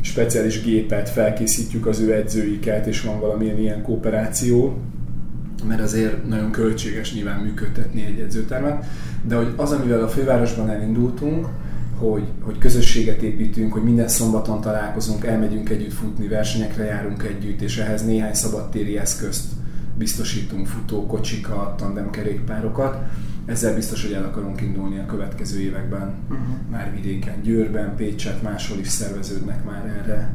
speciális gépet, felkészítjük az ő edzőiket, és van valamilyen ilyen kooperáció, mert azért nagyon költséges nyilván működtetni egy edzőtermet, de hogy az, amivel a fővárosban elindultunk, hogy, hogy közösséget építünk, hogy minden szombaton találkozunk, elmegyünk együtt futni, versenyekre járunk együtt, és ehhez néhány szabadtéri eszközt biztosítunk, futókocsikat, tandemkerékpárokat, ezzel biztos, hogy el akarunk indulni a következő években, uh-huh. már vidéken, Győrben, Pécset, máshol is szerveződnek már erre,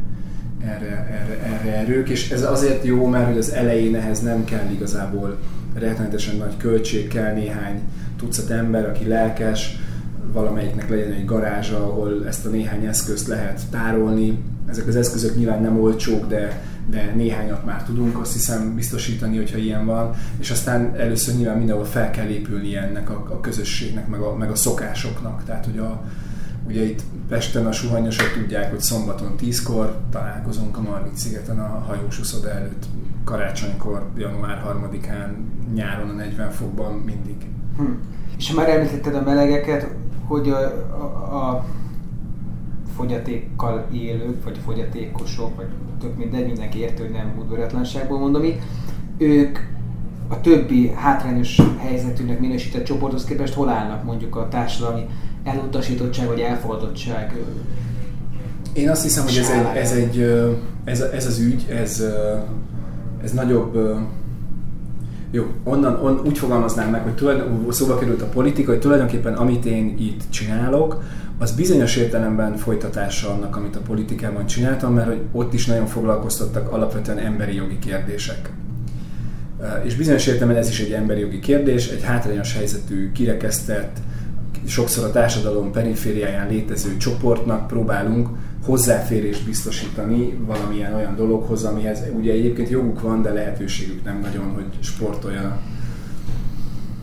erre, erre, erre erők, és ez azért jó, mert hogy az elején ehhez nem kell igazából rettenetesen nagy költség, kell néhány tucat ember, aki lelkes, valamelyiknek legyen egy garázsa, ahol ezt a néhány eszközt lehet tárolni. Ezek az eszközök nyilván nem olcsók, de de néhányat már tudunk azt hiszem biztosítani, hogyha ilyen van, és aztán először nyilván mindenhol fel kell épülni ennek a, a közösségnek, meg a, meg a szokásoknak, tehát hogy a, ugye itt Pesten a suhanyosok tudják, hogy szombaton 10-kor találkozunk a Margit szigeten a hajós uszoda előtt, karácsonykor, január 3-án, nyáron a 40 fokban mindig. Hm. És már említetted a melegeket, hogy a, a, a fogyatékkal élők, vagy fogyatékosok, vagy tök mindegy, mindenki értő, hogy nem udvaratlanságból mondom itt, ők a többi hátrányos helyzetűnek minősített csoporthoz képest hol állnak mondjuk a társadalmi elutasítottság vagy elfogadottság? Én azt hiszem, hogy ez, egy, ez, egy, ez, ez az ügy, ez, ez nagyobb, jó, onnan on, úgy fogalmaznám meg, hogy tulajdon, szóba került a politika, hogy tulajdonképpen amit én itt csinálok, az bizonyos értelemben folytatása annak, amit a politikában csináltam, mert hogy ott is nagyon foglalkoztattak alapvetően emberi jogi kérdések. És bizonyos értelemben ez is egy emberi jogi kérdés, egy hátrányos helyzetű, kirekesztett, sokszor a társadalom perifériáján létező csoportnak próbálunk hozzáférést biztosítani valamilyen olyan dologhoz, amihez ugye egyébként joguk van, de lehetőségük nem nagyon, hogy sportoljanak.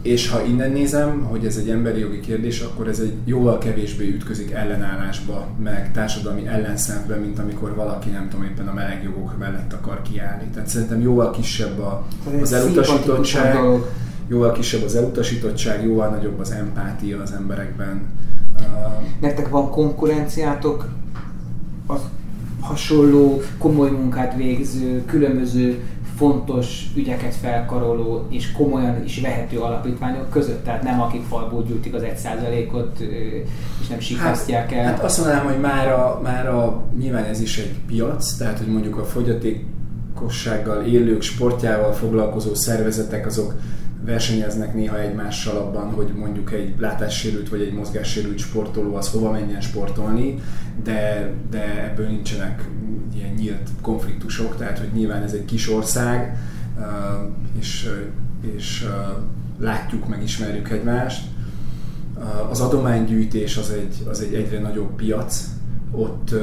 És ha innen nézem, hogy ez egy emberi jogi kérdés, akkor ez egy jóval kevésbé ütközik ellenállásba, meg társadalmi ellenszembe, mint amikor valaki nem tudom éppen a meleg jogok mellett akar kiállni. Tehát szerintem jóval kisebb a, az elutasítottság, jóval kisebb az elutasítottság, jóval nagyobb az empátia az emberekben. Nektek van konkurenciátok az hasonló, komoly munkát végző, különböző fontos ügyeket felkaroló és komolyan is vehető alapítványok között, tehát nem akik falból gyűjtik az egy százalékot és nem sikasztják el. Hát azt mondanám, hogy már a, már a, nyilván ez is egy piac, tehát hogy mondjuk a fogyatékossággal élők sportjával foglalkozó szervezetek azok versenyeznek néha egymással abban, hogy mondjuk egy látássérült vagy egy mozgássérült sportoló az hova menjen sportolni, de, de ebből nincsenek ilyen nyílt konfliktusok, tehát hogy nyilván ez egy kis ország, és, és látjuk, megismerjük egymást. Az adománygyűjtés az egy, az egy egyre nagyobb piac, ott,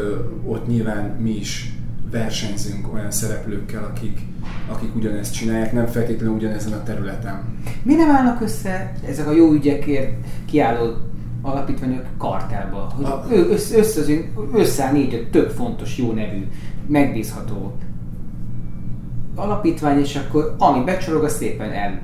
ott nyilván mi is versenyzünk olyan szereplőkkel, akik, akik ugyanezt csinálják, nem feltétlenül ugyanezen a területen. Mi nem állnak össze ezek a jó ügyekért kiálló alapítványok kartelba? Hogy a... össze, össze, összeáll négy több fontos, jó nevű, megbízható alapítvány, és akkor ami becsorog, az szépen el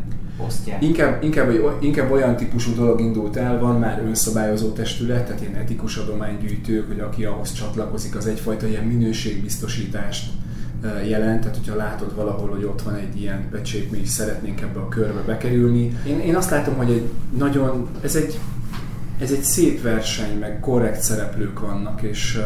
osztják. Inkább, inkább, inkább olyan típusú dolog indult el, van már önszabályozó testület, tehát ilyen etikus adománygyűjtők, hogy aki ahhoz csatlakozik, az egyfajta ilyen minőségbiztosítást jelent, tehát hogyha látod valahol, hogy ott van egy ilyen pecsét, mi is szeretnénk ebbe a körbe bekerülni. Én, én azt látom, hogy egy nagyon, ez egy, ez egy szép verseny, meg korrekt szereplők vannak, és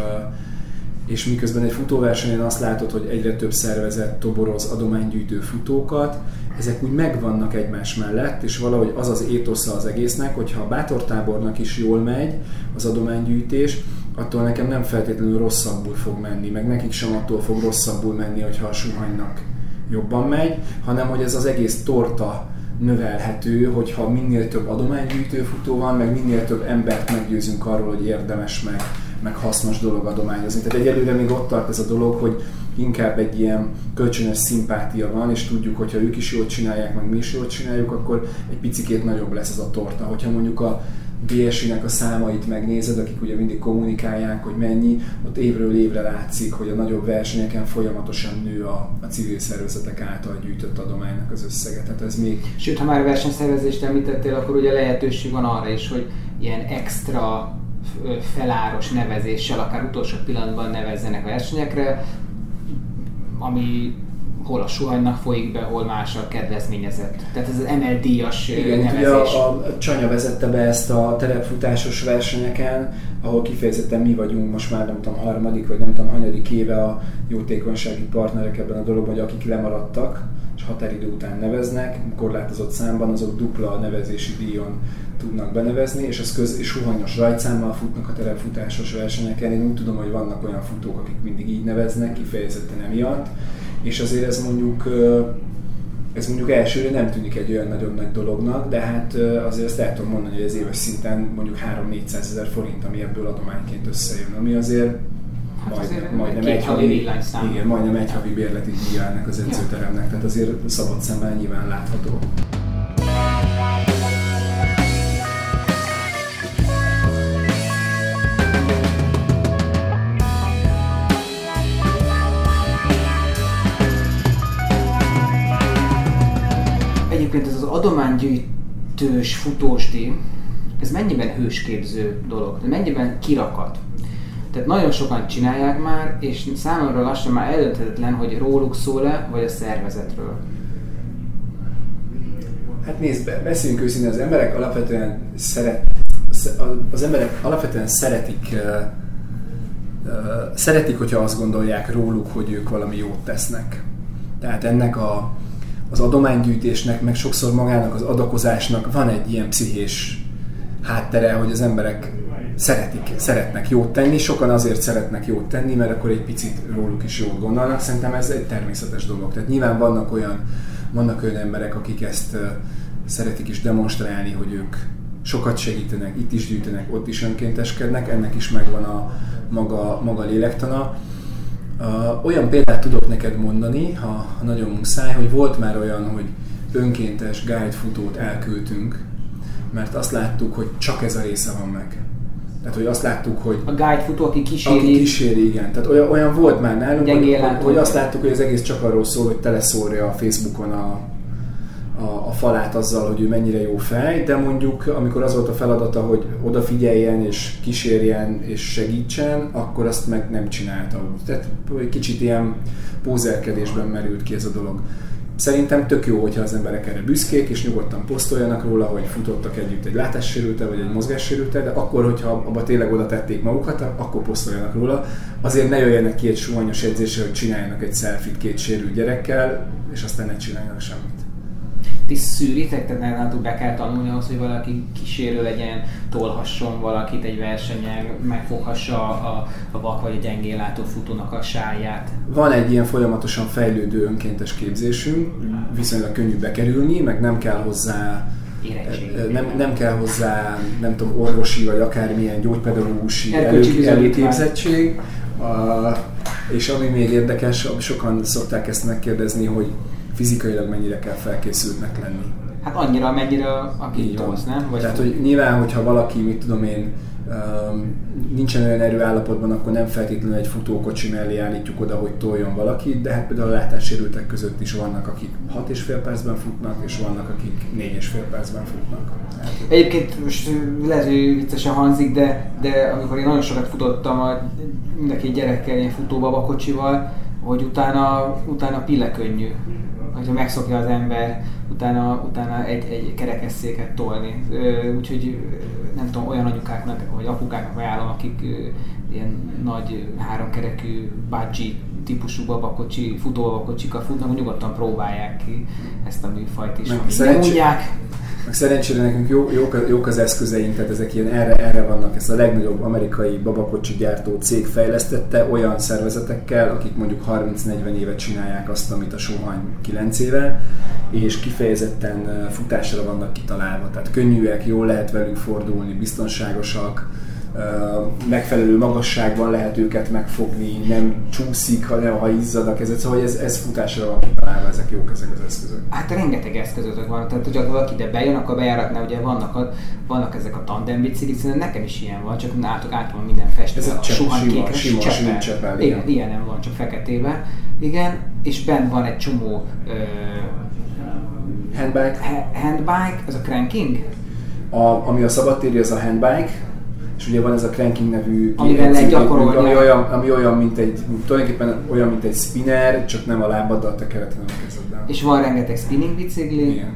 és miközben egy futóversenyen azt látod, hogy egyre több szervezet toboroz adománygyűjtő futókat, ezek úgy megvannak egymás mellett, és valahogy az az étosza az egésznek, hogyha a bátortábornak is jól megy az adománygyűjtés, attól nekem nem feltétlenül rosszabbul fog menni, meg nekik sem attól fog rosszabbul menni, hogyha a suhanynak jobban megy, hanem hogy ez az egész torta növelhető, hogyha minél több adománygyűjtő futó van, meg minél több embert meggyőzünk arról, hogy érdemes meg, meg hasznos dolog adományozni. Tehát egyelőre még ott tart ez a dolog, hogy inkább egy ilyen kölcsönös szimpátia van, és tudjuk, hogyha ők is jól csinálják, meg mi is jól csináljuk, akkor egy picikét nagyobb lesz ez a torta. Hogyha mondjuk a BSI-nek a számait megnézed, akik ugye mindig kommunikálják, hogy mennyi, ott évről évre látszik, hogy a nagyobb versenyeken folyamatosan nő a, a civil szervezetek által gyűjtött adománynak az összege. Tehát ez még... Sőt, ha már versenyszervezést említettél, akkor ugye lehetőség van arra is, hogy ilyen extra feláros nevezéssel, akár utolsó pillanatban nevezzenek versenyekre, ami hol a suhanynak folyik be, hol más a kedvezményezett. Tehát ez az MLD-as Igen, nevezés. Ugye a, a Csanya vezette be ezt a terepfutásos versenyeken, ahol kifejezetten mi vagyunk most már nem tudom, harmadik vagy nem tudom, hanyadik éve a jótékonysági partnerek ebben a dologban, hogy akik lemaradtak, és határidő után neveznek, korlátozott számban, azok dupla nevezési díjon tudnak benevezni, és az köz és suhanyos rajtszámmal futnak a terepfutásos versenyeken. Én úgy tudom, hogy vannak olyan futók, akik mindig így neveznek, kifejezetten emiatt, és azért ez mondjuk ez mondjuk elsőre nem tűnik egy olyan nagyon nagy dolognak, de hát azért azt el tudom mondani, hogy az éves szinten mondjuk 3-400 ezer forint, ami ebből adományként összejön, ami azért hát majd, azért majdnem egy havi, igen, majdnem egy havi bérleti díja ennek az edzőteremnek, tehát azért szabad szemmel nyilván látható. Adománygyűjtős futósdi, ez mennyiben hősképző dolog, mennyiben kirakat. Tehát nagyon sokan csinálják már, és számomra lassan már eldönthetetlen, hogy róluk szól-e, vagy a szervezetről. Hát nézd, be, beszéljünk őszintén, az emberek alapvetően szeret, az emberek alapvetően szeretik szeretik, hogyha azt gondolják róluk, hogy ők valami jót tesznek. Tehát ennek a, az adománygyűjtésnek, meg sokszor magának az adakozásnak van egy ilyen pszichés háttere, hogy az emberek szeretik, szeretnek jót tenni, sokan azért szeretnek jót tenni, mert akkor egy picit róluk is jót gondolnak. Szerintem ez egy természetes dolog. Tehát nyilván vannak olyan, vannak olyan emberek, akik ezt szeretik is demonstrálni, hogy ők sokat segítenek, itt is gyűjtenek, ott is önkénteskednek, ennek is megvan a maga, maga lélektana Uh, olyan példát tudok neked mondani, ha, ha nagyon muszáj, hogy volt már olyan, hogy önkéntes guide futót elküldtünk, mert azt láttuk, hogy csak ez a része van meg. Tehát, hogy azt láttuk, hogy... A guide futó, aki kíséri... Aki kíséri, igen. Tehát olyan, olyan volt már nálunk, hogy, hogy, azt láttuk, hogy az egész csak arról szól, hogy teleszórja a Facebookon a, a, a falát azzal, hogy ő mennyire jó fej, de mondjuk amikor az volt a feladata, hogy odafigyeljen és kísérjen és segítsen, akkor azt meg nem csinálta. Tehát kicsit ilyen pózerkedésben merült ki ez a dolog. Szerintem tök jó, hogyha az emberek erre büszkék, és nyugodtan posztoljanak róla, hogy futottak együtt egy látássérülte vagy egy mozgássérülte, de akkor, hogyha abba tényleg oda tették magukat, akkor posztoljanak róla. Azért ne jöjjenek ki egy suhanyos edzésre, hogy csináljanak egy selfie két sérült gyerekkel, és aztán ne csináljanak semmit ti szűritek, tehát nálatok be kell tanulni ahhoz, hogy valaki kísérő legyen, tolhasson valakit egy versenyen, megfoghassa a, a vak vagy a gyengélátó futónak a sáját. Van egy ilyen folyamatosan fejlődő önkéntes képzésünk, viszonylag könnyű bekerülni, meg nem kell hozzá nem, nem kell hozzá, nem tudom, orvosi vagy akármilyen gyógypedagógusi elő, előképzettség. A, és ami még érdekes, sokan szokták ezt megkérdezni, hogy fizikailag mennyire kell felkészültnek lenni. Hát annyira, mennyire akit tolsz, nem? Vagy Tehát, hogy nyilván, hogyha valaki, mit tudom én, um, nincsen olyan erőállapotban, akkor nem feltétlenül egy futókocsi mellé állítjuk oda, hogy toljon valaki, de hát például a látássérültek között is vannak, akik 6,5 percben futnak, és vannak, akik 4,5 percben futnak. Hát, Egyébként most lehet, hogy viccesen hangzik, de, de amikor én nagyon sokat futottam a, mindenki gyerekkel, ilyen futóba kocsival, hogy utána, utána pillekönnyű hogyha megszokja az ember, utána, utána egy, egy kerekesszéket tolni. Úgyhogy nem tudom, olyan anyukáknak vagy apukáknak ajánlom, akik ilyen nagy háromkerekű budget típusú babakocsi, futóbabakocsikkal futnak, nyugodtan próbálják ki ezt a műfajt is. Nem mondják, szerencsére nekünk jó, jók, jók az eszközeink, tehát ezek ilyen erre, erre vannak. Ezt a legnagyobb amerikai babakocsi gyártó cég fejlesztette olyan szervezetekkel, akik mondjuk 30-40 évet csinálják azt, amit a Sohany 9 éve, és kifejezetten futásra vannak kitalálva. Tehát könnyűek, jól lehet velük fordulni, biztonságosak, megfelelő magasságban lehet őket megfogni, nem csúszik, hanem ha izzad a kezed, szóval ez, ez futásra van kitalálva, ezek jók ezek az eszközök. Hát rengeteg eszközök van, tehát hogyha valaki ide bejön, akkor bejáratnál ugye vannak, a, vannak ezek a tandem biciklik, szerintem nekem is ilyen van, csak átok át van minden festve, ez a, a suhan sima, sima, cseppel. sima cseppel, igen. igen. ilyen nem van, csak feketébe. Igen, és bent van egy csomó ö, handbike. Ha, handbike, ez a cranking? A, ami a szabadtéri, az a handbike, és ugye van ez a cranking nevű gyakorolni. Ami olyan, ami olyan, mint egy, tulajdonképpen olyan, mint egy spinner, csak nem a lábaddal tekered, hanem a kezeddel. És van rengeteg spinning bicikli, Igen.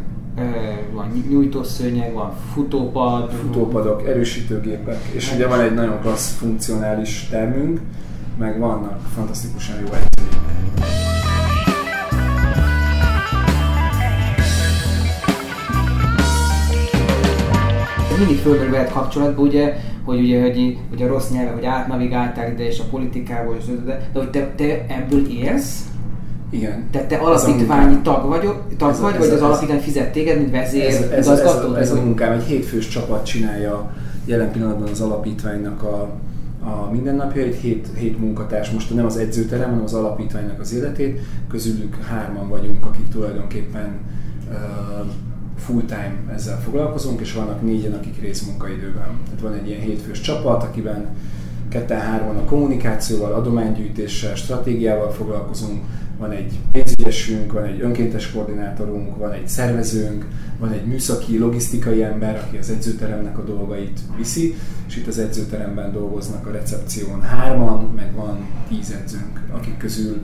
van nyújtószőnyeg, van futópad. Futópadok, erősítőgépek, és ugye van egy nagyon klassz funkcionális termünk, meg vannak fantasztikusan jó edzőink. Mindig fölmerül veled kapcsolatban, ugye, hogy ugye, hogy, hogy a rossz nyelve, hogy átnavigáltál ide és a politikából, és de, de hogy te, te ebből élsz, igen. Tehát te alapítványi tag vagy, tag ez vagy, ez vagy az alapítvány fizet téged, mint vezér, ez, ez, ez, ez, a, ez a munkám, egy hétfős csapat csinálja jelen pillanatban az alapítványnak a, a mindennapjait, hét, hét munkatárs, most nem az edzőterem, hanem az alapítványnak az életét, közülük hárman vagyunk, akik tulajdonképpen uh, full-time ezzel foglalkozunk, és vannak négyen, akik részmunkaidőben. Tehát van egy ilyen hétfős csapat, akiben ketten-hárman a kommunikációval, adománygyűjtéssel, stratégiával foglalkozunk, van egy pénzügyesünk, van egy önkéntes koordinátorunk, van egy szervezőnk, van egy műszaki, logisztikai ember, aki az edzőteremnek a dolgait viszi, és itt az edzőteremben dolgoznak a recepción hárman, meg van tíz edzőnk, akik közül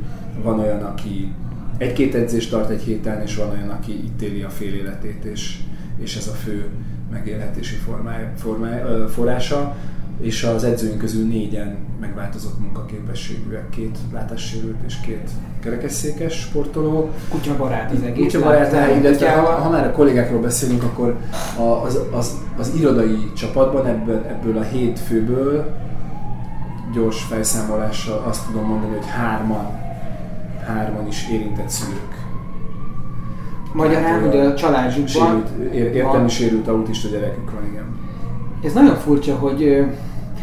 van olyan, aki egy-két edzést tart egy héten, és van olyan, aki itt éli a fél életét, és, és ez a fő megélhetési formája, formája, forrása és az edzőink közül négyen megváltozott munkaképességűek, két látássérült és két kerekesszékes sportoló. Kutyabarát az egész. Kutyabarát, illetve ha, ha már a kollégákról beszélünk, akkor az, az, az irodai csapatban ebből, ebből a hét főből gyors felszámolással azt tudom mondani, hogy hárman hárman is érintett szülők. Magyarán, hogy a családjukban... Sérült, értelmi sérült autista gyerekük van, igen. Ez nagyon furcsa, hogy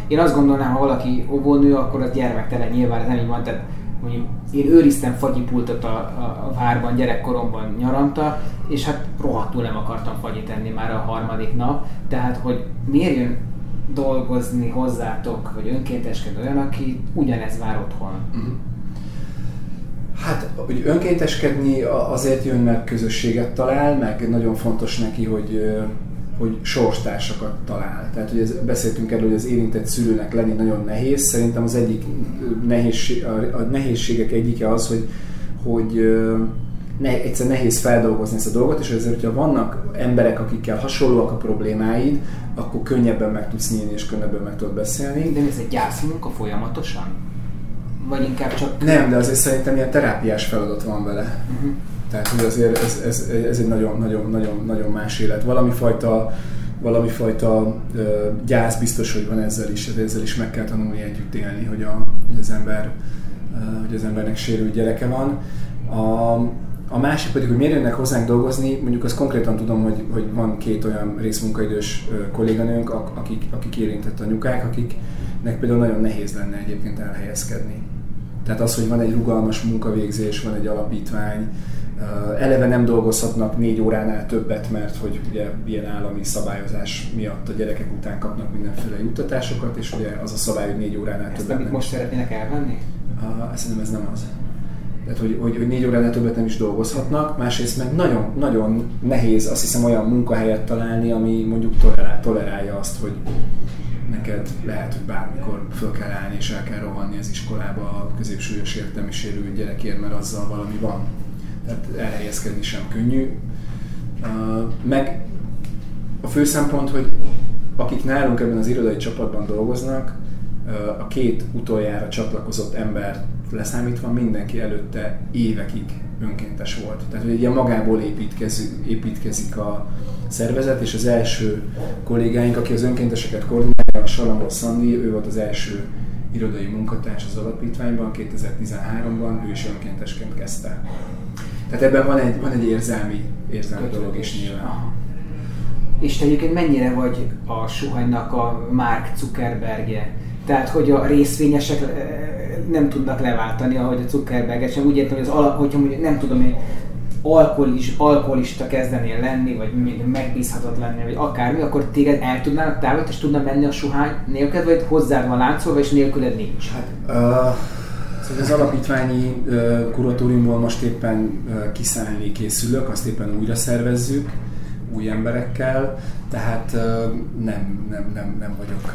én azt gondolnám, ha valaki óvónő, akkor az gyermektelen nyilván, ez nem így van. Tehát mondjuk én őriztem fagyipultot a, a, a várban, gyerekkoromban nyaranta, és hát rohadtul nem akartam fagyit enni már a harmadik nap, tehát hogy miért jön dolgozni hozzátok, vagy önkénteskedő olyan, aki ugyanez vár otthon? Uh-huh. Hát, hogy önkénteskedni azért jön, mert közösséget talál, meg nagyon fontos neki, hogy hogy sorstársakat talál. Tehát, hogy ez, beszéltünk erről, hogy az érintett szülőnek lenni nagyon nehéz. Szerintem az egyik nehézség, a, a nehézségek egyike az, hogy, hogy ne, egyszer nehéz feldolgozni ezt a dolgot, és ezért, hogyha vannak emberek, akikkel hasonlóak a problémáid, akkor könnyebben meg tudsz nyílni, és könnyebben meg tudod beszélni. De ez egy gyászmunka folyamatosan? Vagy inkább csak... Nem, de azért szerintem ilyen terápiás feladat van vele. Uh-huh. Tehát, hogy azért ez, ez, ez egy nagyon, nagyon, nagyon, nagyon más élet. Valami fajta, valami fajta uh, gyász biztos, hogy van ezzel is, ezzel is meg kell tanulni együtt élni, hogy, a, hogy, az, ember, hogy az embernek sérült gyereke van. A, a másik pedig, hogy miért jönnek hozzánk dolgozni, mondjuk azt konkrétan tudom, hogy, hogy van két olyan részmunkaidős kolléganőnk, akik, akik érintett anyukák, akiknek például nagyon nehéz lenne egyébként elhelyezkedni. Tehát az, hogy van egy rugalmas munkavégzés, van egy alapítvány, eleve nem dolgozhatnak négy óránál többet, mert hogy ugye ilyen állami szabályozás miatt a gyerekek után kapnak mindenféle juttatásokat, és ugye az a szabály, hogy négy óránál Ezt többet. Ezt most szeretnének elvenni? Uh, szerintem ez nem az. Tehát, hogy, hogy, hogy négy óránál többet nem is dolgozhatnak, másrészt meg nagyon, nagyon nehéz azt hiszem olyan munkahelyet találni, ami mondjuk tolerál, tolerálja azt, hogy neked lehet, hogy bármikor föl kell állni és el kell rohanni az iskolába a középsúlyos értelmi sérült gyerekért, mert azzal valami van. Tehát elhelyezkedni sem könnyű. Meg a fő szempont, hogy akik nálunk ebben az irodai csapatban dolgoznak, a két utoljára csatlakozott ember leszámítva mindenki előtte évekig önkéntes volt. Tehát, hogy egy ilyen magából építkezik, építkezik a szervezet, és az első kollégáink, aki az önkénteseket koordinálja, a Salambol Szandi, ő volt az első irodai munkatárs az alapítványban, 2013-ban, ő is önkéntesként kezdte. Tehát ebben van egy, van egy érzelmi, érzelmi dolog is nyilván. Aha. És te egyébként mennyire vagy a Suhanynak a Mark Zuckerbergje? Tehát, hogy a részvényesek nem tudnak leváltani, ahogy a Zuckerberget sem. Úgy értem, hogy az alap, hogyha mondjuk nem tudom én, alkoholis, alkoholista kezdenél lenni, vagy megbízhatott lenni, vagy akármi, akkor téged el tudnának távolítani, és tudna menni a suhány nélküled, vagy hozzád van láncolva, és nélküled nincs? Hát, uh, szóval az alapítványi uh, kuratóriumból most éppen uh, kiszállni készülök, azt éppen újra szervezzük, új emberekkel, tehát nem, nem, nem, nem, vagyok,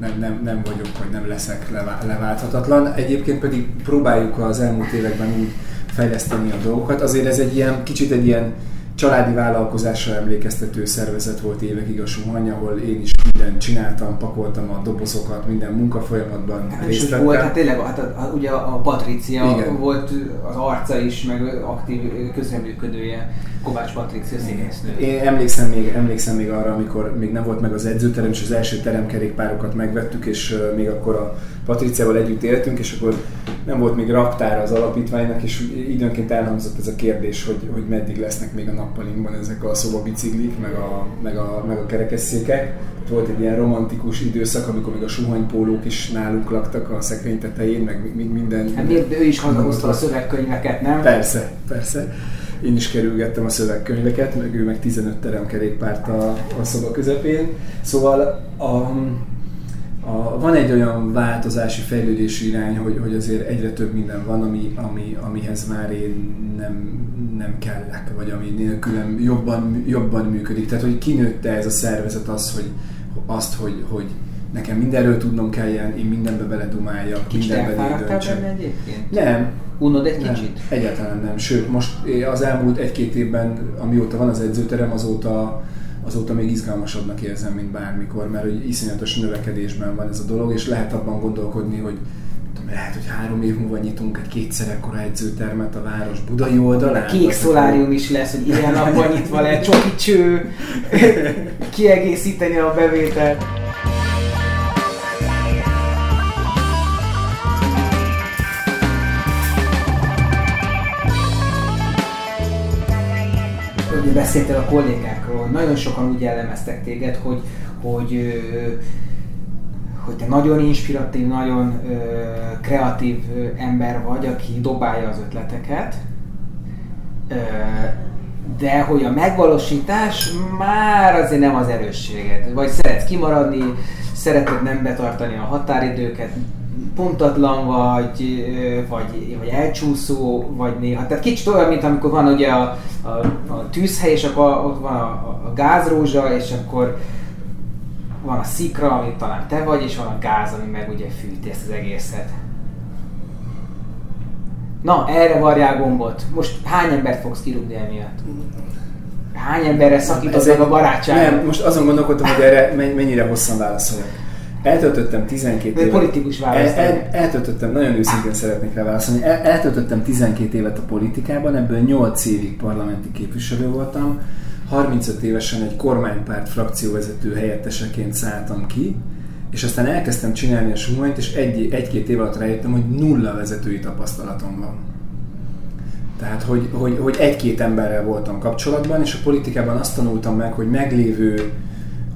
nem, nem, nem vagyok, vagy nem leszek leválthatatlan. Egyébként pedig próbáljuk az elmúlt években úgy fejleszteni a dolgokat. Azért ez egy ilyen, kicsit egy ilyen családi vállalkozásra emlékeztető szervezet volt évekig a Suhany, ahol én is mindent csináltam, pakoltam a dobozokat, minden munkafolyamatban hát, részt vettem. Volt, hát tényleg, hát a, a, ugye a Patricia Igen. volt az arca is, meg aktív közreműködője, Kovács Patricia színésznő. Én emlékszem még, emlékszem még arra, amikor még nem volt meg az edzőterem, és az első teremkerékpárokat megvettük, és még akkor a Patriciával együtt éltünk, és akkor nem volt még raktára az alapítványnak, és időnként elhangzott ez a kérdés, hogy, hogy meddig lesznek még a nappalinkban ezek a szobabiciklik, meg a, meg a, meg a kerekesszékek. Volt egy ilyen romantikus időszak, amikor még a suhanypólók is nálunk laktak a szekrény tetején, meg minden... Hát miért ő is hazahozta a szövegkönyveket, nem? Persze, persze. Én is kerülgettem a szövegkönyveket, meg ő meg 15 teremkerékpárt a, a szoba közepén. Szóval a, a, van egy olyan változási, fejlődési irány, hogy, hogy azért egyre több minden van, ami, ami, amihez már én nem, nem kellek, vagy ami nélkülem jobban, jobban működik. Tehát, hogy kinőtte ez a szervezet az, hogy, azt, hogy, hogy nekem mindenről tudnom kelljen, én mindenbe beledumáljak, Kicsit mindenben benne egyébként? Nem. Unod egy nem, kicsit? Egyáltalán nem. Sőt, most az elmúlt egy-két évben, amióta van az edzőterem, azóta azóta még izgalmasabbnak érzem, mint bármikor, mert hogy iszonyatos növekedésben van ez a dolog, és lehet abban gondolkodni, hogy lehet, hogy három év múlva nyitunk egy kétszer ekkora edzőtermet a város budai oldalán. Kék szolárium is lesz, hogy ilyen napban nyitva lehet, csoki cső, kiegészíteni a bevételt. Ugye beszéltél a kollégákról, nagyon sokan úgy jellemeztek téged, hogy, hogy hogy te nagyon inspiratív, nagyon ö, kreatív ember vagy, aki dobálja az ötleteket, ö, de hogy a megvalósítás már azért nem az erősséged. Vagy szeretsz kimaradni, szereted nem betartani a határidőket, pontatlan vagy, vagy, vagy elcsúszó, vagy néha. Tehát kicsit olyan, mint amikor van ugye a, a, a tűzhely, és akkor ott van a, a gázrózsa, és akkor van a szikra, amit talán te vagy, és van a gáz, ami meg ugye fűti ezt az egészet. Na, erre varjál gombot. Most hány embert fogsz kirúgni emiatt? Hány emberre szakított meg a barátság? Nem, most azon gondolkodtam, hogy erre mennyire hosszan válaszoljak. Eltöltöttem 12 évet. politikus választ. El, el, eltöltöttem, nagyon őszintén szeretnék rá válaszolni. El, eltöltöttem 12 évet a politikában, ebből 8 évig parlamenti képviselő voltam. 35 évesen egy kormánypárt frakcióvezető helyetteseként szálltam ki, és aztán elkezdtem csinálni a sumonyt, és egy, egy-két év alatt rájöttem, hogy nulla vezetői tapasztalatom van. Tehát, hogy, hogy, hogy egy-két emberrel voltam kapcsolatban, és a politikában azt tanultam meg, hogy meglévő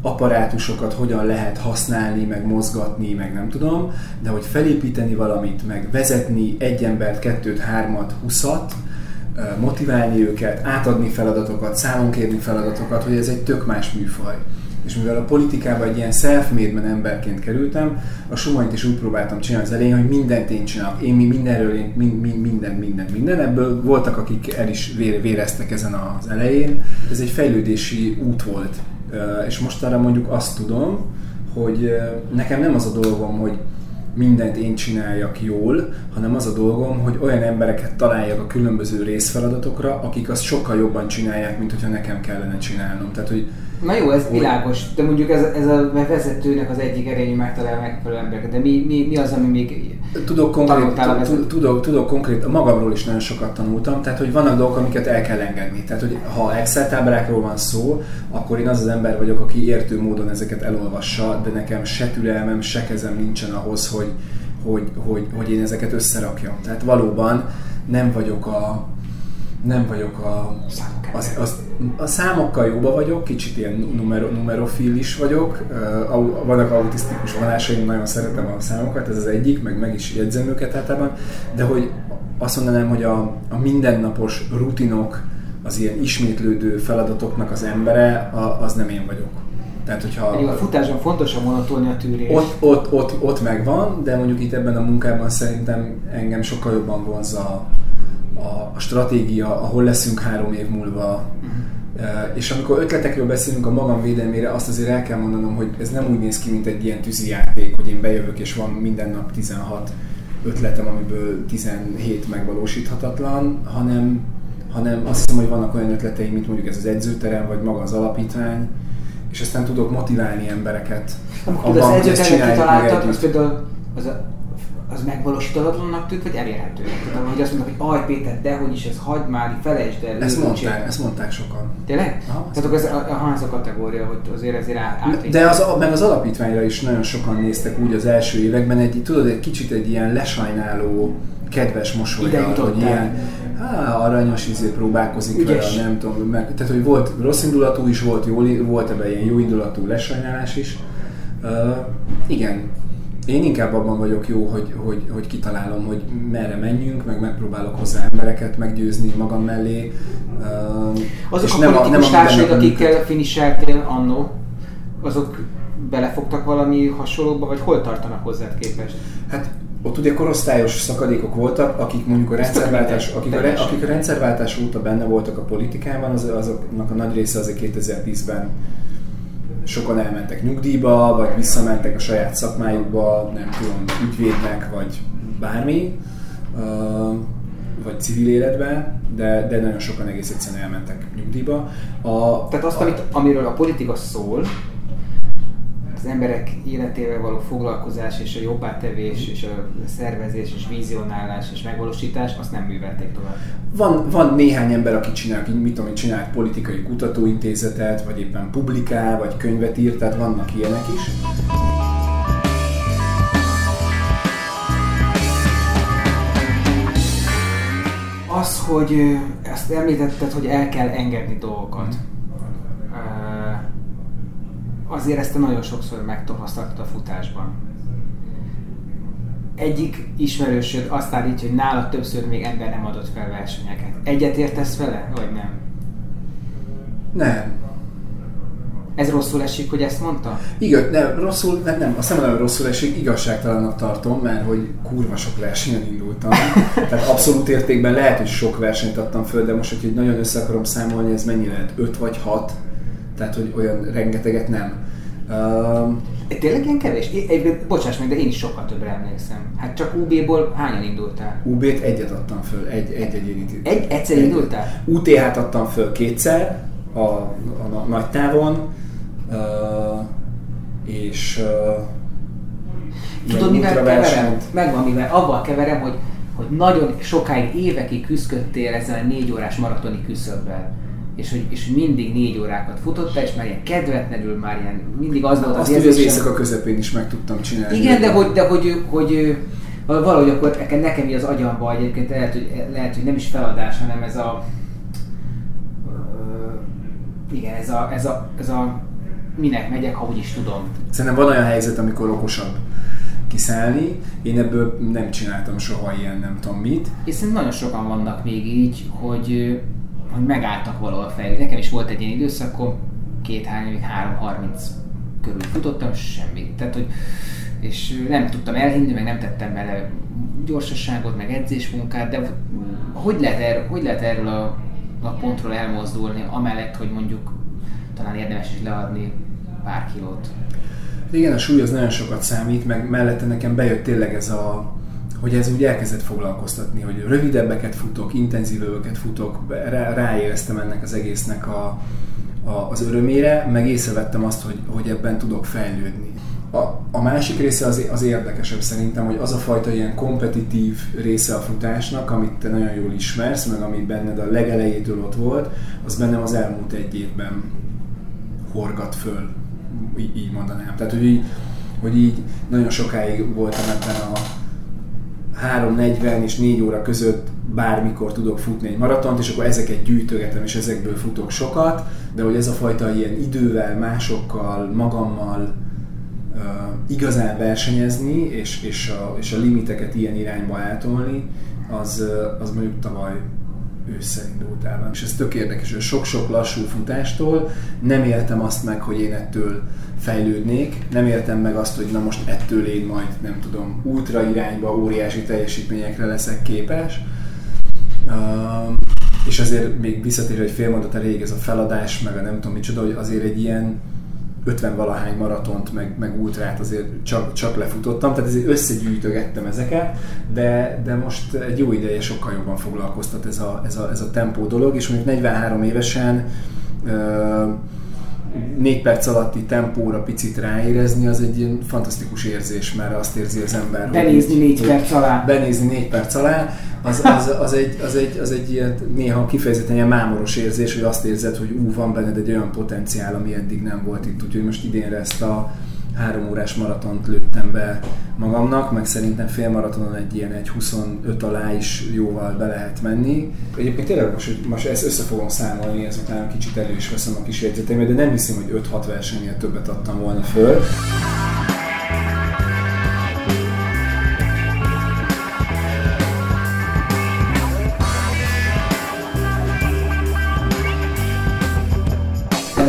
apparátusokat hogyan lehet használni, meg mozgatni, meg nem tudom, de hogy felépíteni valamit, meg vezetni egy embert, kettőt, hármat, huszat, motiválni őket, átadni feladatokat, számon kérni feladatokat, hogy ez egy tök más műfaj. És mivel a politikába egy ilyen self-made emberként kerültem, a sumanyt is úgy próbáltam csinálni az elején, hogy mindent én csinálok. Én mi mindenről, én mind, mind, minden, minden, minden. Ebből voltak, akik el is véreztek ezen az elején. Ez egy fejlődési út volt. És mostanra mondjuk azt tudom, hogy nekem nem az a dolgom, hogy mindent én csináljak jól, hanem az a dolgom, hogy olyan embereket találjak a különböző részfeladatokra, akik azt sokkal jobban csinálják, mint hogyha nekem kellene csinálnom. Tehát, hogy Na jó, ez világos, de mondjuk ez, ez a vezetőnek az egyik erény, megtalálja megfelelő embereket, de mi, mi, mi az, ami még tudok konkrét, tudok, tudok konkrét, magamról is nagyon sokat tanultam, tehát hogy vannak dolgok, amiket el kell engedni. Tehát, hogy ha Excel táblákról van szó, akkor én az az ember vagyok, aki értő módon ezeket elolvassa, de nekem se türelmem, se kezem nincsen ahhoz, hogy, hogy, hogy, hogy én ezeket összerakjam. Tehát valóban nem vagyok a, nem vagyok a, az, az, a számokkal jóba vagyok, kicsit ilyen numero, numerofil is vagyok, uh, vannak autisztikus vonásaim, nagyon szeretem a számokat, ez az egyik, meg meg is jegyzem őket általában, de hogy azt mondanám, hogy a, a mindennapos rutinok, az ilyen ismétlődő feladatoknak az embere, a, az nem én vagyok. Tehát, hogyha... a futásban fontos a monotónia tűrés. Ott, ott, ott, ott megvan, de mondjuk itt ebben a munkában szerintem engem sokkal jobban vonza a, a stratégia, ahol leszünk három év múlva. Uh-huh. És amikor ötletekről beszélünk a magam védelmére, azt azért el kell mondanom, hogy ez nem úgy néz ki, mint egy ilyen játék, hogy én bejövök és van minden nap 16 ötletem, amiből 17 megvalósíthatatlan, hanem, hanem azt hiszem, hogy vannak olyan ötleteim, mint mondjuk ez az edzőterem, vagy maga az alapítvány, és aztán tudok motiválni embereket. Amikor az edzőterem kitaláltad, az például az a az megvalósítatlannak tűnt, vagy elérhetőnek? Tehát, hogy azt mondták, hogy aj Péter, de hogy is ez, hagyd már, felejtsd el. Ezt mondták, ezt mondták sokan. Tényleg? Aha, Tehát ez a, a, a kategória, hogy azért ezért át. De az, meg az alapítványra is nagyon sokan néztek úgy az első években, egy, tudod, egy kicsit egy ilyen lesajnáló, kedves mosolyjal, hogy ilyen, Há, aranyos izé próbálkozik Ügyes. vele, nem tudom, meg, tehát hogy volt rossz indulatú is, volt, jó, volt ebben ilyen jó indulatú lesajnálás is. Uh, igen, én inkább abban vagyok jó, hogy, hogy, hogy kitalálom, hogy merre menjünk, meg megpróbálok hozzá embereket meggyőzni magam mellé. Azok és a nem politikus társaid, akikkel finiseltél annó, azok belefogtak valami hasonlóba, vagy hol tartanak hozzád képest? Hát ott ugye korosztályos szakadékok voltak, akik mondjuk a rendszerváltás, akik a, akik a rendszerváltás óta benne voltak a politikában, az, azoknak a nagy része azért 2010-ben sokan elmentek nyugdíjba, vagy visszamentek a saját szakmájukba, nem tudom, ügyvédnek, vagy bármi, vagy civil életbe, de, de nagyon sokan egész egyszerűen elmentek nyugdíjba. A, Tehát azt, a, amit, amiről a politika szól, az emberek életével való foglalkozás és a jobbátevés és a szervezés és vizionálás és megvalósítás, azt nem művelték tovább. Van, van néhány ember, aki csinál, mit tudom, csinál politikai kutatóintézetet, vagy éppen publikál, vagy könyvet írt, tehát vannak ilyenek is. Az, hogy ezt említetted, hogy el kell engedni dolgokat. Mm azért ezt nagyon sokszor megtapasztaltad a futásban. Egyik ismerősöd azt állítja, hogy nála többször még ember nem adott fel versenyeket. Egyet értesz vele, vagy nem? Nem. Ez rosszul esik, hogy ezt mondta? Igen, nem, rosszul, nem, nem, azt nem rosszul esik, igazságtalannak tartom, mert hogy kurva sok versenyen indultam. Tehát abszolút értékben lehet, hogy sok versenyt adtam föl, de most, hogy nagyon össze akarom számolni, ez mennyi lehet? 5 vagy 6? Tehát, hogy olyan rengeteget nem. Uh, Tényleg ilyen kevés? Én, bocsáss meg, de én is sokkal többre emlékszem. Hát csak UB-ból hányan indultál? UB-t egyet adtam föl, egy, egy egyéni. Egy, egyszer egy, indultál? UTH-t adtam föl kétszer, a, a, a nagy távon, uh, és uh, Tudod, mivel keverem? Megvan mivel. Avval keverem, hogy, hogy nagyon sokáig, évekig küzdöttél ezzel a négy órás maratoni küszöbbel és hogy, és mindig négy órákat futotta, és már ilyen kedvetlenül, már ilyen mindig az volt az Azt, hogy az éjszaka közepén is meg tudtam csinálni. Igen, de hogy, de hogy, hogy, hogy valahogy akkor nekem, nekem az agyamba egyébként lehet hogy, lehet, hogy nem is feladás, hanem ez a igen, ez a, ez a, ez a minek megyek, ha úgy is tudom. Szerintem van olyan helyzet, amikor okosabb kiszállni. Én ebből nem csináltam soha ilyen nem tudom mit. És szerintem nagyon sokan vannak még így, hogy hogy megálltak valahol fejlődni. Nekem is volt egy ilyen időszakom, két hány, három, harminc körül futottam, semmi. Tehát, hogy, és nem tudtam elhinni, meg nem tettem bele gyorsaságot, meg edzésmunkát, de hogy lehet, erről, hogy lehet erről a, a pontról elmozdulni, amellett, hogy mondjuk talán érdemes is leadni pár kilót? Igen, a súly az nagyon sokat számít, meg mellette nekem bejött tényleg ez a, hogy ez úgy elkezdett foglalkoztatni, hogy rövidebbeket futok, intenzívöbbeket futok, rá, ráéreztem ennek az egésznek a, a, az örömére, meg észrevettem azt, hogy, hogy ebben tudok fejlődni. A, a másik része az, az érdekesebb szerintem, hogy az a fajta ilyen kompetitív része a futásnak, amit te nagyon jól ismersz, meg amit benned a legelejétől ott volt, az bennem az elmúlt egy évben horgat föl, így, így mondanám. Tehát, hogy így, hogy így nagyon sokáig voltam ebben a, 3.40 és 4 óra között bármikor tudok futni egy maratont, és akkor ezeket gyűjtögetem, és ezekből futok sokat, de hogy ez a fajta ilyen idővel, másokkal, magammal uh, igazán versenyezni, és, és, a, és a limiteket ilyen irányba átolni, az, az mondjuk tavaly ősszel indult. És ez tök érdekes, hogy sok-sok lassú futástól nem éltem azt meg, hogy én ettől fejlődnék, nem értem meg azt, hogy na most ettől én majd, nem tudom, ultra irányba óriási teljesítményekre leszek képes. Uh, és azért még visszatér, hogy fél mondat a rég ez a feladás, meg a nem tudom micsoda, hogy azért egy ilyen 50 valahány maratont, meg, meg ultrát azért csak, csak lefutottam, tehát ezért összegyűjtögettem ezeket, de, de most egy jó ideje sokkal jobban foglalkoztat ez a, ez a, ez a tempó dolog, és mondjuk 43 évesen uh, négy perc alatti tempóra picit ráérezni, az egy ilyen fantasztikus érzés, mert azt érzi az ember. Benézni négy perc alá. Benézni négy perc alá, az, az, az, egy, az, egy, az egy ilyen, néha kifejezetten ilyen mámoros érzés, hogy azt érzed, hogy ú, van benned egy olyan potenciál, ami eddig nem volt itt, úgyhogy most idénre ezt a három órás maratont lőttem be magamnak, meg szerintem félmaratonon egy ilyen egy 25 alá is jóval be lehet menni. Egyébként tényleg most, most ezt össze fogom számolni, ezután kicsit elő is veszem a kis jegyzeteimet, de nem hiszem, hogy 5-6 versenynél többet adtam volna föl.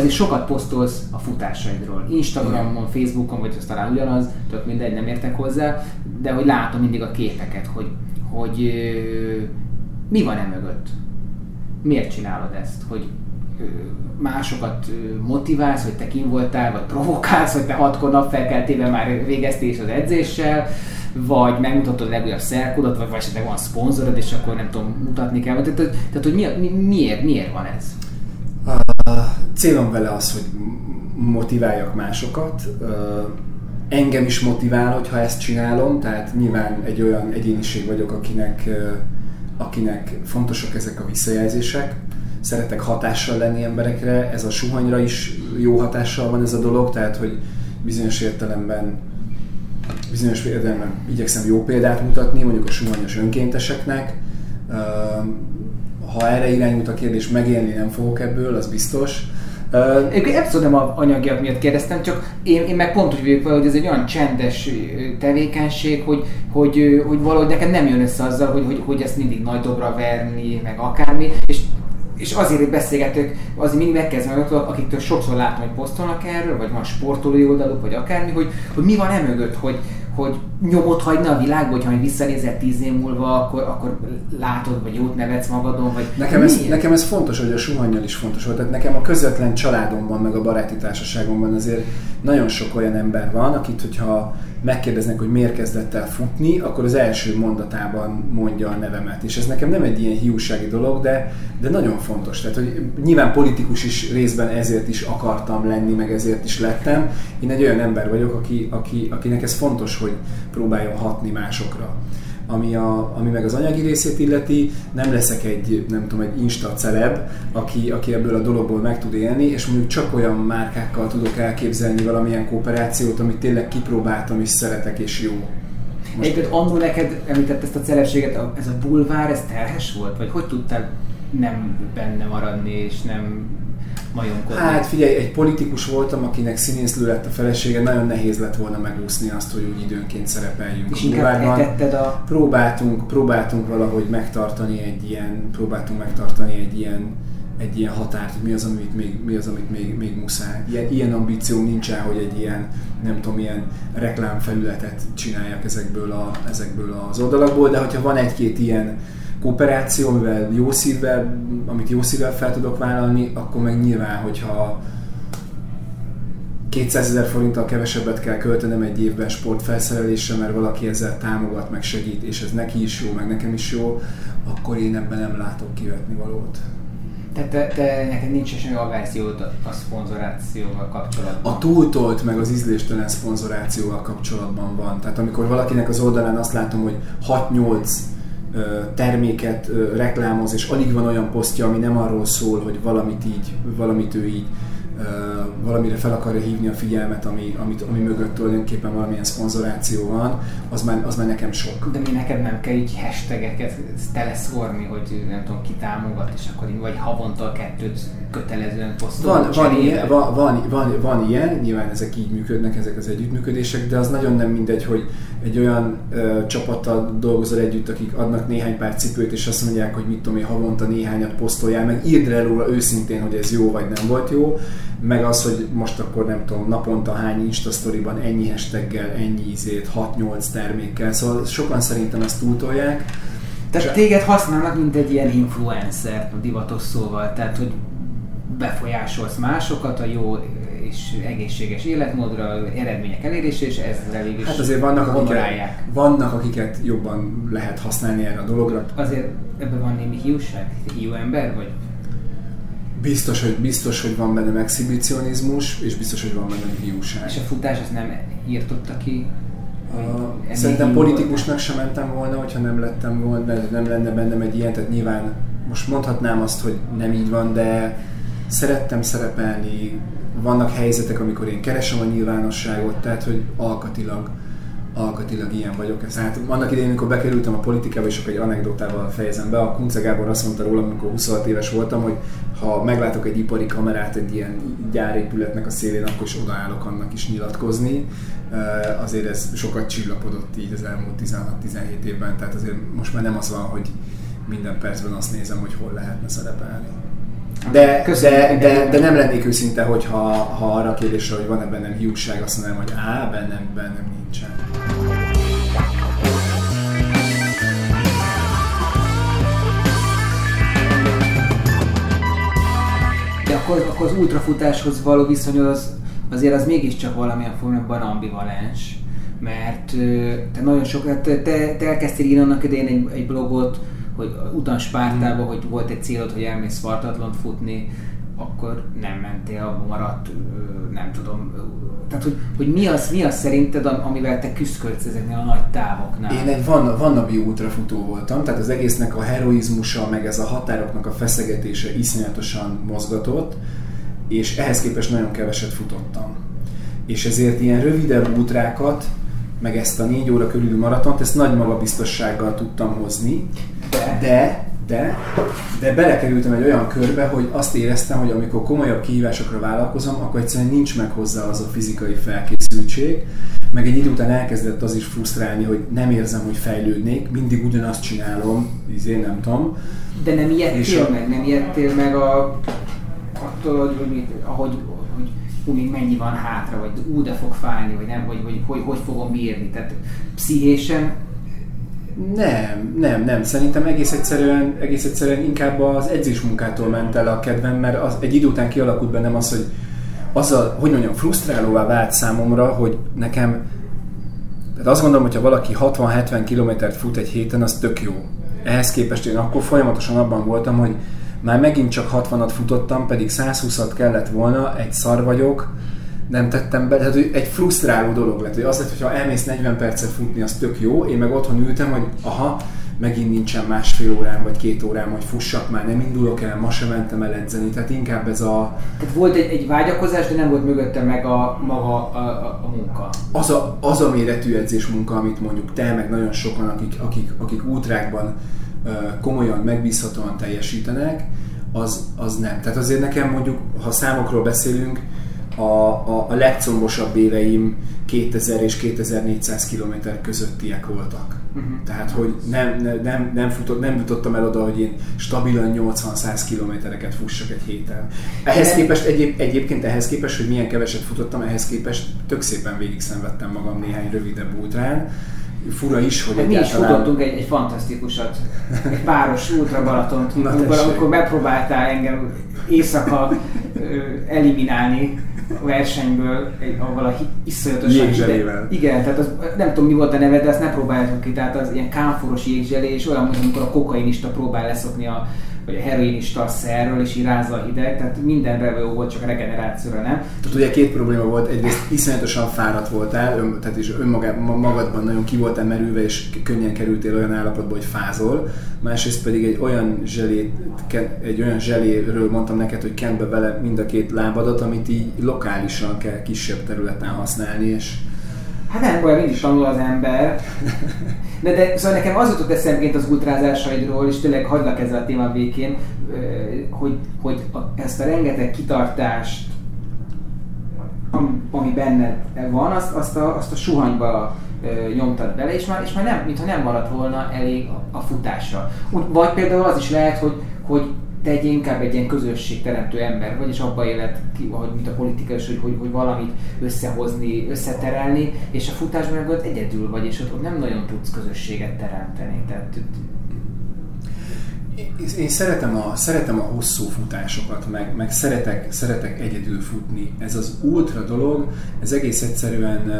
Azért sokat posztolsz a futásaidról. Instagramon, Facebookon, vagy az talán ugyanaz, tök mindegy, nem értek hozzá, de hogy látom mindig a képeket, hogy, hogy mi van e mögött? Miért csinálod ezt? Hogy másokat motiválsz, hogy te kim voltál, vagy provokálsz, hogy te hatkor napfelkeltében már végeztél az edzéssel, vagy megmutatod a legújabb szerkodat, vagy, esetleg van szponzorod, és akkor nem tudom, mutatni kell. Tehát, tehát hogy mi, miért, miért van ez? Célom vele az, hogy motiváljak másokat. Engem is motivál, hogyha ezt csinálom, tehát nyilván egy olyan egyéniség vagyok, akinek, akinek fontosak ezek a visszajelzések. Szeretek hatással lenni emberekre, ez a suhanyra is jó hatással van ez a dolog, tehát hogy bizonyos értelemben bizonyos értelemben igyekszem jó példát mutatni, mondjuk a suhanyos önkénteseknek, ha erre irányult a kérdés, megélni nem fogok ebből, az biztos. Egyébként abszolút nem a anyagiak miatt kérdeztem, csak én, én meg pont úgy vagyok hogy ez egy olyan csendes tevékenység, hogy, hogy, hogy valahogy nekem nem jön össze azzal, hogy, hogy, hogy ezt mindig nagy dobra verni, meg akármi, és és azért beszélgetök, azért mindig megkezdem akiktől sokszor látom, hogy posztolnak erről, vagy van sportolói oldaluk, vagy akármi, hogy, hogy mi van emögött, hogy, hogy nyomot hagyna a világba, hogyha majd visszanézel tíz év múlva, akkor, akkor látod, vagy jót nevetsz magadon, vagy nekem ez, nekem ez fontos, hogy a suhanyjal is fontos volt. Tehát nekem a közvetlen családomban, meg a baráti társaságomban azért nagyon sok olyan ember van, akit, hogyha megkérdeznek, hogy miért kezdett el futni, akkor az első mondatában mondja a nevemet. És ez nekem nem egy ilyen hiúsági dolog, de, de nagyon fontos. Tehát, hogy nyilván politikus is részben ezért is akartam lenni, meg ezért is lettem. Én egy olyan ember vagyok, aki, aki, akinek ez fontos, hogy próbáljon hatni másokra ami, a, ami meg az anyagi részét illeti, nem leszek egy, nem tudom, egy insta celeb, aki, aki ebből a dologból meg tud élni, és mondjuk csak olyan márkákkal tudok elképzelni valamilyen kooperációt, amit tényleg kipróbáltam, és szeretek, és jó. Most Egyébként annól neked említett ezt a celebséget, ez a bulvár, ez terhes volt? Vagy hogy tudtál nem benne maradni, és nem majomkodni? Hát figyelj, egy politikus voltam, akinek színésznő lett a felesége, nagyon nehéz lett volna megúszni azt, hogy úgy időnként szerepeljünk. És inkább a... Próbáltunk, próbáltunk valahogy megtartani egy ilyen, próbáltunk megtartani egy ilyen egy ilyen határt, hogy mi az, amit még, mi az, amit még, még muszáj. Ilyen, ilyen ambíció nincsen, hogy egy ilyen, nem tudom, ilyen reklámfelületet csináljak ezekből, a, ezekből az oldalakból, de hogyha van egy-két ilyen kooperáció, amivel jó szívvel, amit jó szívvel fel tudok vállalni, akkor meg nyilván, hogyha 200 ezer forinttal kevesebbet kell költenem egy évben sportfelszerelésre, mert valaki ezzel támogat, meg segít, és ez neki is jó, meg nekem is jó, akkor én ebben nem látok kivetni valót. Tehát te, te, neked nincs semmi averziód a szponzorációval kapcsolatban? A túltolt meg az ízléstelen szponzorációval kapcsolatban van. Tehát amikor valakinek az oldalán azt látom, hogy 6-8 terméket reklámoz, és alig van olyan posztja, ami nem arról szól, hogy valamit így, valamit ő így valamire fel akarja hívni a figyelmet, ami, amit, ami mögött tulajdonképpen valamilyen szponzoráció van, az már, az már nekem sok. De mi neked nem kell így hashtageket teleszórni, hogy nem tudom, ki támogat, és akkor így vagy havonta kettőt kötelezően posztolni. Van, van, ilyen, van, van, van, van ilyen, nyilván ezek így működnek, ezek az együttműködések, de az nagyon nem mindegy, hogy egy olyan ö, csapattal dolgozol együtt, akik adnak néhány pár cipőt, és azt mondják, hogy mit tudom én, havonta néhányat posztoljál, meg írd le róla őszintén, hogy ez jó vagy nem volt jó, meg az, hogy most akkor nem tudom, naponta hány Insta sztoriban ennyi hashtaggel, ennyi ízét, 6-8 termékkel, szóval sokan szerintem ezt túltolják. Tehát téged használnak, mint egy ilyen influencer, divatos szóval, tehát hogy befolyásolsz másokat a jó és egészséges életmódra, eredmények elérésére, és ezzel végül Hát azért vannak akiket, vannak, akiket jobban lehet használni erre a dologra. Azért ebben van némi hiúság? Hiú ember vagy? Biztos, hogy, biztos, hogy van benne exhibicionizmus, és biztos, hogy van benne hiúság. És a futás ezt nem írtotta ki? Uh, szerintem politikusnak sem mentem volna, hogyha nem lettem volna, nem lenne bennem egy ilyen, tehát nyilván most mondhatnám azt, hogy nem így van, de szerettem szerepelni, vannak helyzetek, amikor én keresem a nyilvánosságot, tehát hogy alkatilag alkatilag ilyen vagyok. Ez, hát annak idején, amikor bekerültem a politikába, és akkor egy anekdotával fejezem be, a Kunce Gábor azt mondta rólam, amikor 26 éves voltam, hogy ha meglátok egy ipari kamerát egy ilyen gyárépületnek a szélén, akkor is odaállok annak is nyilatkozni. Azért ez sokat csillapodott így az elmúlt 16-17 évben, tehát azért most már nem az van, hogy minden percben azt nézem, hogy hol lehetne szerepelni. De, de, de, de, nem lennék őszinte, hogyha ha arra a kérdésre, hogy van-e bennem hiúság, azt mondanám, hogy á, bennem, bennem nincsen. De akkor, akkor az ultrafutáshoz való viszonyod az, azért az mégiscsak valamilyen formában ambivalens, mert te nagyon sok, te, te elkezdtél írni annak idején egy, egy blogot, hogy utan Spártába, hogy volt egy célod, hogy elmész Spartatlon futni, akkor nem mentél, abba maradt, nem tudom, tehát hogy, hogy mi, az, mi az szerinted, amivel te küzdködsz ezeknél a nagy távoknál? Én egy van, vannabi ultrafutó voltam, tehát az egésznek a heroizmusa, meg ez a határoknak a feszegetése iszonyatosan mozgatott, és ehhez képest nagyon keveset futottam. És ezért ilyen rövidebb útrákat, meg ezt a négy óra körüli maratont, ezt nagy magabiztossággal tudtam hozni, de, de De, de belekerültem egy olyan körbe, hogy azt éreztem, hogy amikor komolyabb kihívásokra vállalkozom, akkor egyszerűen nincs meg hozzá az a fizikai felkészültség, meg egy idő után elkezdett az is frusztrálni, hogy nem érzem, hogy fejlődnék, mindig ugyanazt csinálom, én nem tudom. De nem ijedtél a... meg, nem ijedtél meg a, attól, hogy, hogy, ahogy, hogy hú, még mennyi van hátra, vagy ú, de fog fájni, vagy nem, vagy, vagy hogy, hogy fogom bírni. Tehát pszichésen nem, nem, nem. Szerintem egész egyszerűen, egész egyszerűen inkább az edzésmunkától ment el a kedvem, mert az, egy idő után kialakult bennem az, hogy az a, hogy mondjam, frusztrálóvá vált számomra, hogy nekem, tehát azt gondolom, hogyha valaki 60-70 kilométert fut egy héten, az tök jó. Ehhez képest én akkor folyamatosan abban voltam, hogy már megint csak 60-at futottam, pedig 120-at kellett volna, egy szar vagyok, nem tettem be, tehát egy frusztráló dolog lett, hogy az lett, hogyha elmész 40 percet futni, az tök jó, én meg otthon ültem, hogy aha, megint nincsen másfél órám vagy két órám, hogy fussak már, nem indulok el, ma sem mentem el edzeni, tehát inkább ez a... Tehát volt egy, egy vágyakozás, de nem volt mögötte meg a maga a, a, a munka. Az a, az a méretű edzés munka, amit mondjuk te, meg nagyon sokan, akik, akik, akik útrákban komolyan, megbízhatóan teljesítenek, az, az nem. Tehát azért nekem mondjuk, ha számokról beszélünk, a, a, a legcombosabb éveim 2000 és 2400 km közöttiek voltak. Uh-huh. Tehát, hogy nem, nem, nem, nem, futott, nem jutottam el oda, hogy én stabilan 80-100 kilométereket fussak egy héten. Ehhez képest, egyéb, egyébként ehhez képest, hogy milyen keveset futottam, ehhez képest tök szépen végig szenvedtem magam néhány rövidebb útrán. Fura is, hogy hát Mi is futottunk egy, egy fantasztikusat, egy páros ultra Balatont, amikor megpróbáltál engem éjszaka eliminálni, versenyből, egy, ahol a iszonyatosan jégzselével. Igen, tehát az, nem tudom mi volt a neve, de ezt ne próbáljátok ki, tehát az ilyen kámforos jégzselé, és olyan, mint amikor a kokainista próbál leszokni a vagy a heroinista a szerről, és irázza a hideg, tehát mindenre jó volt, csak a regenerációra nem. Tehát ugye két probléma volt, egyrészt iszonyatosan fáradt voltál, ön, tehát is önmagadban nagyon ki voltál merülve, és könnyen kerültél olyan állapotba, hogy fázol, másrészt pedig egy olyan zselét, egy olyan zseléről mondtam neked, hogy kent be vele mind a két lábadat, amit így lokálisan kell kisebb területen használni, és Hát nem baj, mindig tanul az ember. De, de szóval nekem az jutott eszemként az ultrázásaidról, és tényleg hagylak ezzel a témát békén, hogy, hogy ezt a rengeteg kitartást, ami benne van, azt, azt, a, azt a suhanyba nyomtad bele, és már, és már nem, mintha nem maradt volna elég a, a futásra. Vagy például az is lehet, hogy, hogy te egy inkább egy ilyen közösségteremtő ember vagy, és abba élet, hogy mint a politikus, hogy, hogy, hogy valamit összehozni, összeterelni, és a futásban meg ott egyedül vagy, és ott, ott nem nagyon tudsz közösséget teremteni. Tehát, én szeretem a, szeretem a hosszú futásokat, meg, meg szeretek, szeretek egyedül futni. Ez az ultra dolog, ez egész egyszerűen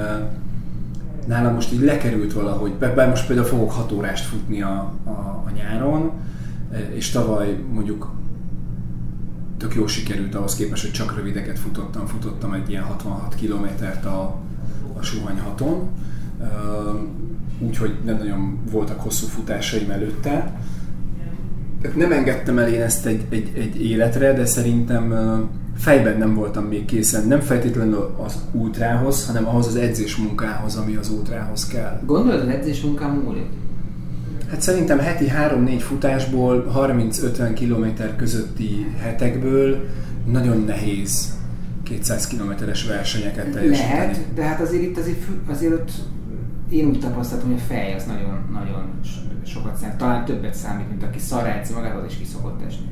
nálam most így lekerült valahogy. Bár most például fogok hat órást futni a, a, a nyáron, és tavaly mondjuk tök jó sikerült ahhoz képest, hogy csak rövideket futottam. Futottam egy ilyen 66 kilométert a, a Suhany haton, úgyhogy nem nagyon voltak hosszú futásaim előtte. Tehát nem engedtem el én ezt egy, egy, egy életre, de szerintem fejben nem voltam még készen, nem feltétlenül az útrához, hanem ahhoz az edzés munkához, ami az útrához kell. Gondolod, az edzés munkám múlik? Hát szerintem heti 3-4 futásból 30-50 km közötti hetekből nagyon nehéz 200 kilométeres versenyeket teljesíteni. Lehet, de hát azért itt azért, azért ott én úgy tapasztaltam, hogy a fej az nagyon, nagyon sokat számít, talán többet számít, mint aki szarra magát, az is kiszokott esni.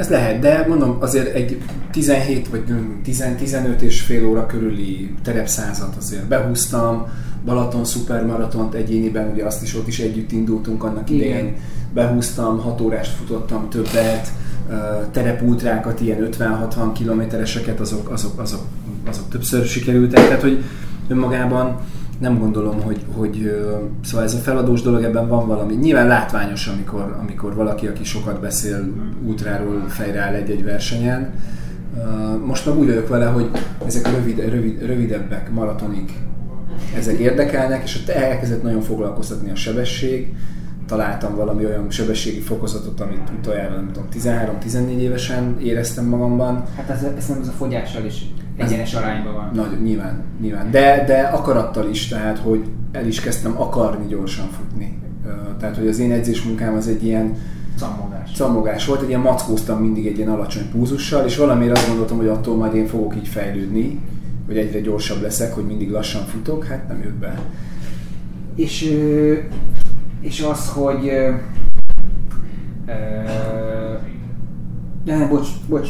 Ez lehet, de mondom, azért egy 17 vagy 10-15 és fél óra körüli terepszázat azért. Behúztam, Balaton szupermaratont egyéniben, ugye azt is ott is együtt indultunk annak Igen. idején, behúztam, 6 órást futottam többet, terepultrákat, ilyen 50-60 kilométereseket, azok, azok, azok, azok többször sikerültek, tehát hogy önmagában nem gondolom, hogy, hogy szóval ez a feladós dolog, ebben van valami. Nyilván látványos, amikor, amikor valaki, aki sokat beszél útráról fejre áll egy-egy versenyen. Most meg úgy vagyok vele, hogy ezek rövid, rövid, rövidebbek, maratonik, ezek érdekelnek, és ott elkezdett nagyon foglalkoztatni a sebesség, találtam valami olyan sebességi fokozatot, amit utoljára nem tudom, 13-14 évesen éreztem magamban. Hát ez, ez nem az a fogyással is egyenes arányban van. Nagy, nyilván, nyilván. De, de akarattal is, tehát, hogy el is kezdtem akarni gyorsan futni. Tehát, hogy az én edzésmunkám az egy ilyen Cammogás. Cammogás volt, egy ilyen mackóztam mindig egy ilyen alacsony púzussal, és valamiért azt gondoltam, hogy attól majd én fogok így fejlődni, hogy egyre gyorsabb leszek, hogy mindig lassan futok, hát nem jött be. És, és az, hogy de nem, bocs, bocs.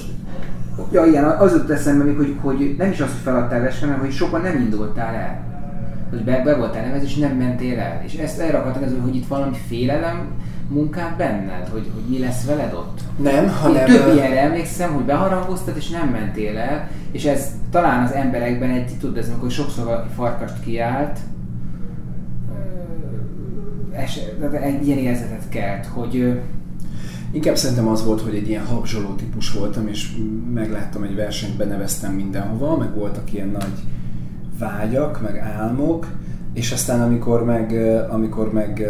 Ja, igen, az jut eszembe még, hogy, hogy nem is az, hogy feladtál versenyt, hanem hogy sokan nem indultál el. Hogy be, be voltál nevezés, és nem mentél el. És ezt erre akartam hogy itt valami félelem munkát benned, hogy, hogy mi lesz veled ott? Nem, hanem... Én több ilyenre emlékszem, hogy beharangoztad és nem mentél el, és ez talán az emberekben egy, tudod, ez amikor sokszor valaki farkast kiállt, egy ilyen érzetet kelt, hogy Inkább szerintem az volt, hogy egy ilyen habzsoló típus voltam, és megláttam egy versenyt, beneveztem mindenhova, meg voltak ilyen nagy vágyak, meg álmok, és aztán amikor meg, amikor meg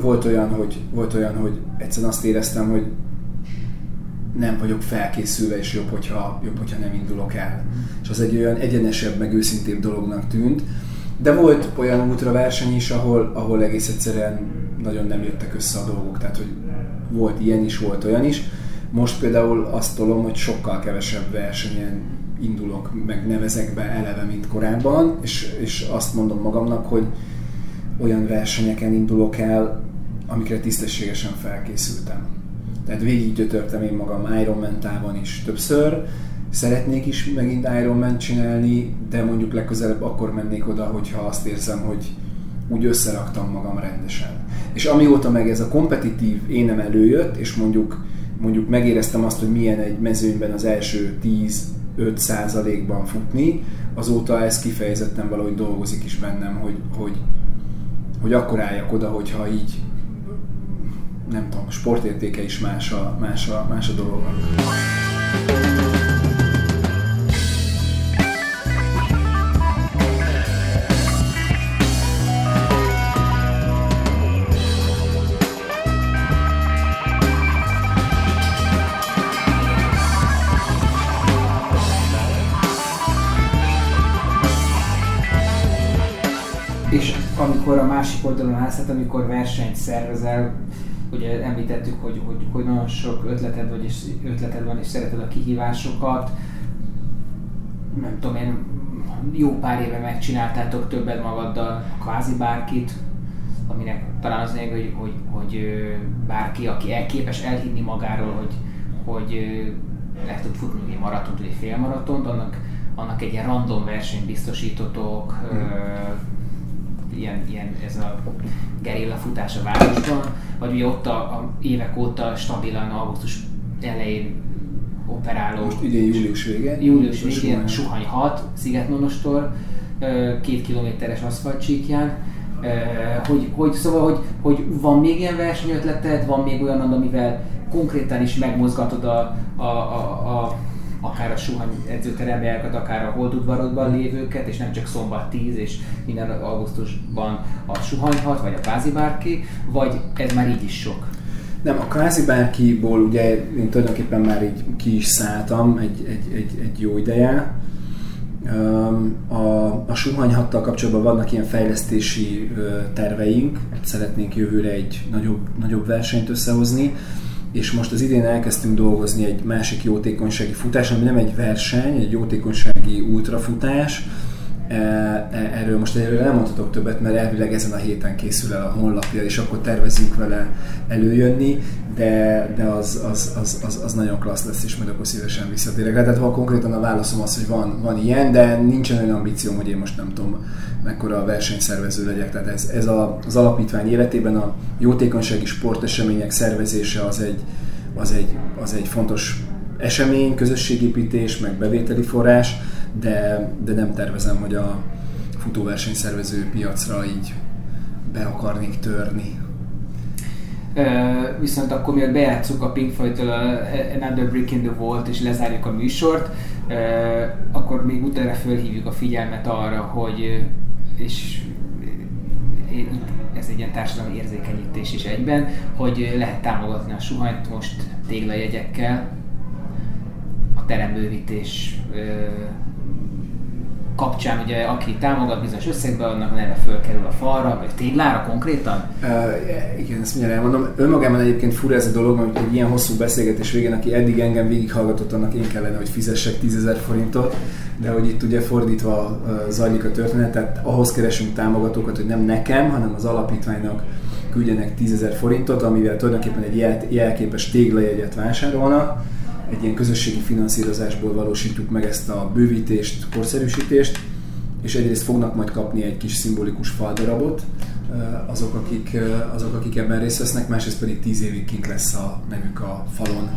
volt olyan, hogy, volt olyan, hogy egyszerűen azt éreztem, hogy nem vagyok felkészülve, és jobb, hogyha, jobb, hogyha nem indulok el. És az egy olyan egyenesebb, meg őszintébb dolognak tűnt. De volt olyan útraverseny is, ahol, ahol egész egyszerűen nagyon nem jöttek össze a dolgok, tehát hogy volt ilyen is, volt olyan is. Most például azt tolom, hogy sokkal kevesebb versenyen indulok, meg nevezek be eleve, mint korábban, és, és azt mondom magamnak, hogy olyan versenyeken indulok el, amikre tisztességesen felkészültem. Tehát végig gyötörtem én magam Ironman távon is többször, szeretnék is megint Ironman csinálni, de mondjuk legközelebb akkor mennék oda, hogyha azt érzem, hogy úgy összeraktam magam rendesen. És amióta meg ez a kompetitív énem előjött, és mondjuk, mondjuk megéreztem azt, hogy milyen egy mezőnyben az első 10-5 százalékban futni, azóta ez kifejezetten valahogy dolgozik is bennem, hogy, hogy, hogy akkor álljak oda, hogyha így nem tudom, sportértéke is más a, más a, más a dolognak. Amikor a másik oldalon állsz, hát amikor versenyt szervezel, ugye említettük, hogy, hogy, hogy nagyon sok ötleted, vagy és ötleted van, és szereted a kihívásokat. Nem tudom én, jó pár éve megcsináltátok többet magaddal kvázi bárkit, aminek talán az lényeg, hogy, hogy, hogy bárki, aki elképes elhinni magáról, hogy, hogy le tud futni egy maratont, vagy egy félmaratont, annak, annak egy ilyen random versenyt biztosítotok, mm ilyen, ilyen ez a gerilla futás a városban, vagy ugye ott a, a évek óta stabilan augusztus elején operáló. Most idén július végén. Július végén, Suhany 6, Szigetmonostor, két kilométeres aszfaltcsíkján. Hogy, hogy, szóval, hogy, hogy van még ilyen versenyötleted, van még olyan, amivel konkrétan is megmozgatod a, a, a, a akár a suhany edzőteremjelket, akár a holdudvarodban lévőket, és nem csak szombat 10 és minden augusztusban a suhanyhat, vagy a kvázi bárki, vagy ez már így is sok? Nem, a kvázi bárkiból ugye én tulajdonképpen már így ki is szálltam egy, egy, egy, egy jó ideje. A, a suhanyhattal kapcsolatban vannak ilyen fejlesztési terveink, szeretnénk jövőre egy nagyobb, nagyobb versenyt összehozni és most az idén elkezdtünk dolgozni egy másik jótékonysági futás, ami nem egy verseny, egy jótékonysági ultrafutás, Erről most erről nem mondhatok többet, mert elvileg ezen a héten készül el a honlapja, és akkor tervezünk vele előjönni, de, de az, az, az, az, az nagyon klassz lesz, és majd akkor szívesen visszatérek. Tehát ha konkrétan a válaszom az, hogy van, van ilyen, de nincsen olyan ambícióm, hogy én most nem tudom mekkora a versenyszervező legyek. Tehát ez, ez a, az alapítvány életében a jótékonysági sportesemények szervezése az egy, az egy, az egy fontos esemény, közösségépítés, meg bevételi forrás, de, de nem tervezem, hogy a futóversenyszervező piacra így be akarnék törni. Uh, viszont akkor miért bejátszuk a Pink Floyd-től a Another Brick in the Wall-t és lezárjuk a műsort, uh, akkor még utána fölhívjuk a figyelmet arra, hogy és ez egy ilyen társadalmi érzékenyítés is egyben, hogy lehet támogatni a suhanyt most téglajegyekkel, a terembővítés kapcsán, ugye aki támogat bizonyos összegbe, annak neve fölkerül a falra, vagy téglára konkrétan? Uh, igen, ezt mindjárt elmondom. Önmagában egyébként fura ez a dolog, hogy egy ilyen hosszú beszélgetés végén, aki eddig engem végighallgatott, annak én kellene, hogy fizessek 10.000 forintot, de hogy itt ugye fordítva zajlik a történet, tehát ahhoz keresünk támogatókat, hogy nem nekem, hanem az alapítványnak küldjenek 10.000 forintot, amivel tulajdonképpen egy jel- jelképes téglajegyet vásárolnak. Egy ilyen közösségi finanszírozásból valósítjuk meg ezt a bővítést, korszerűsítést, és egyrészt fognak majd kapni egy kis szimbolikus faldarabot, azok akik, azok, akik ebben részt vesznek, másrészt pedig tíz évig kint lesz a nevük a falon.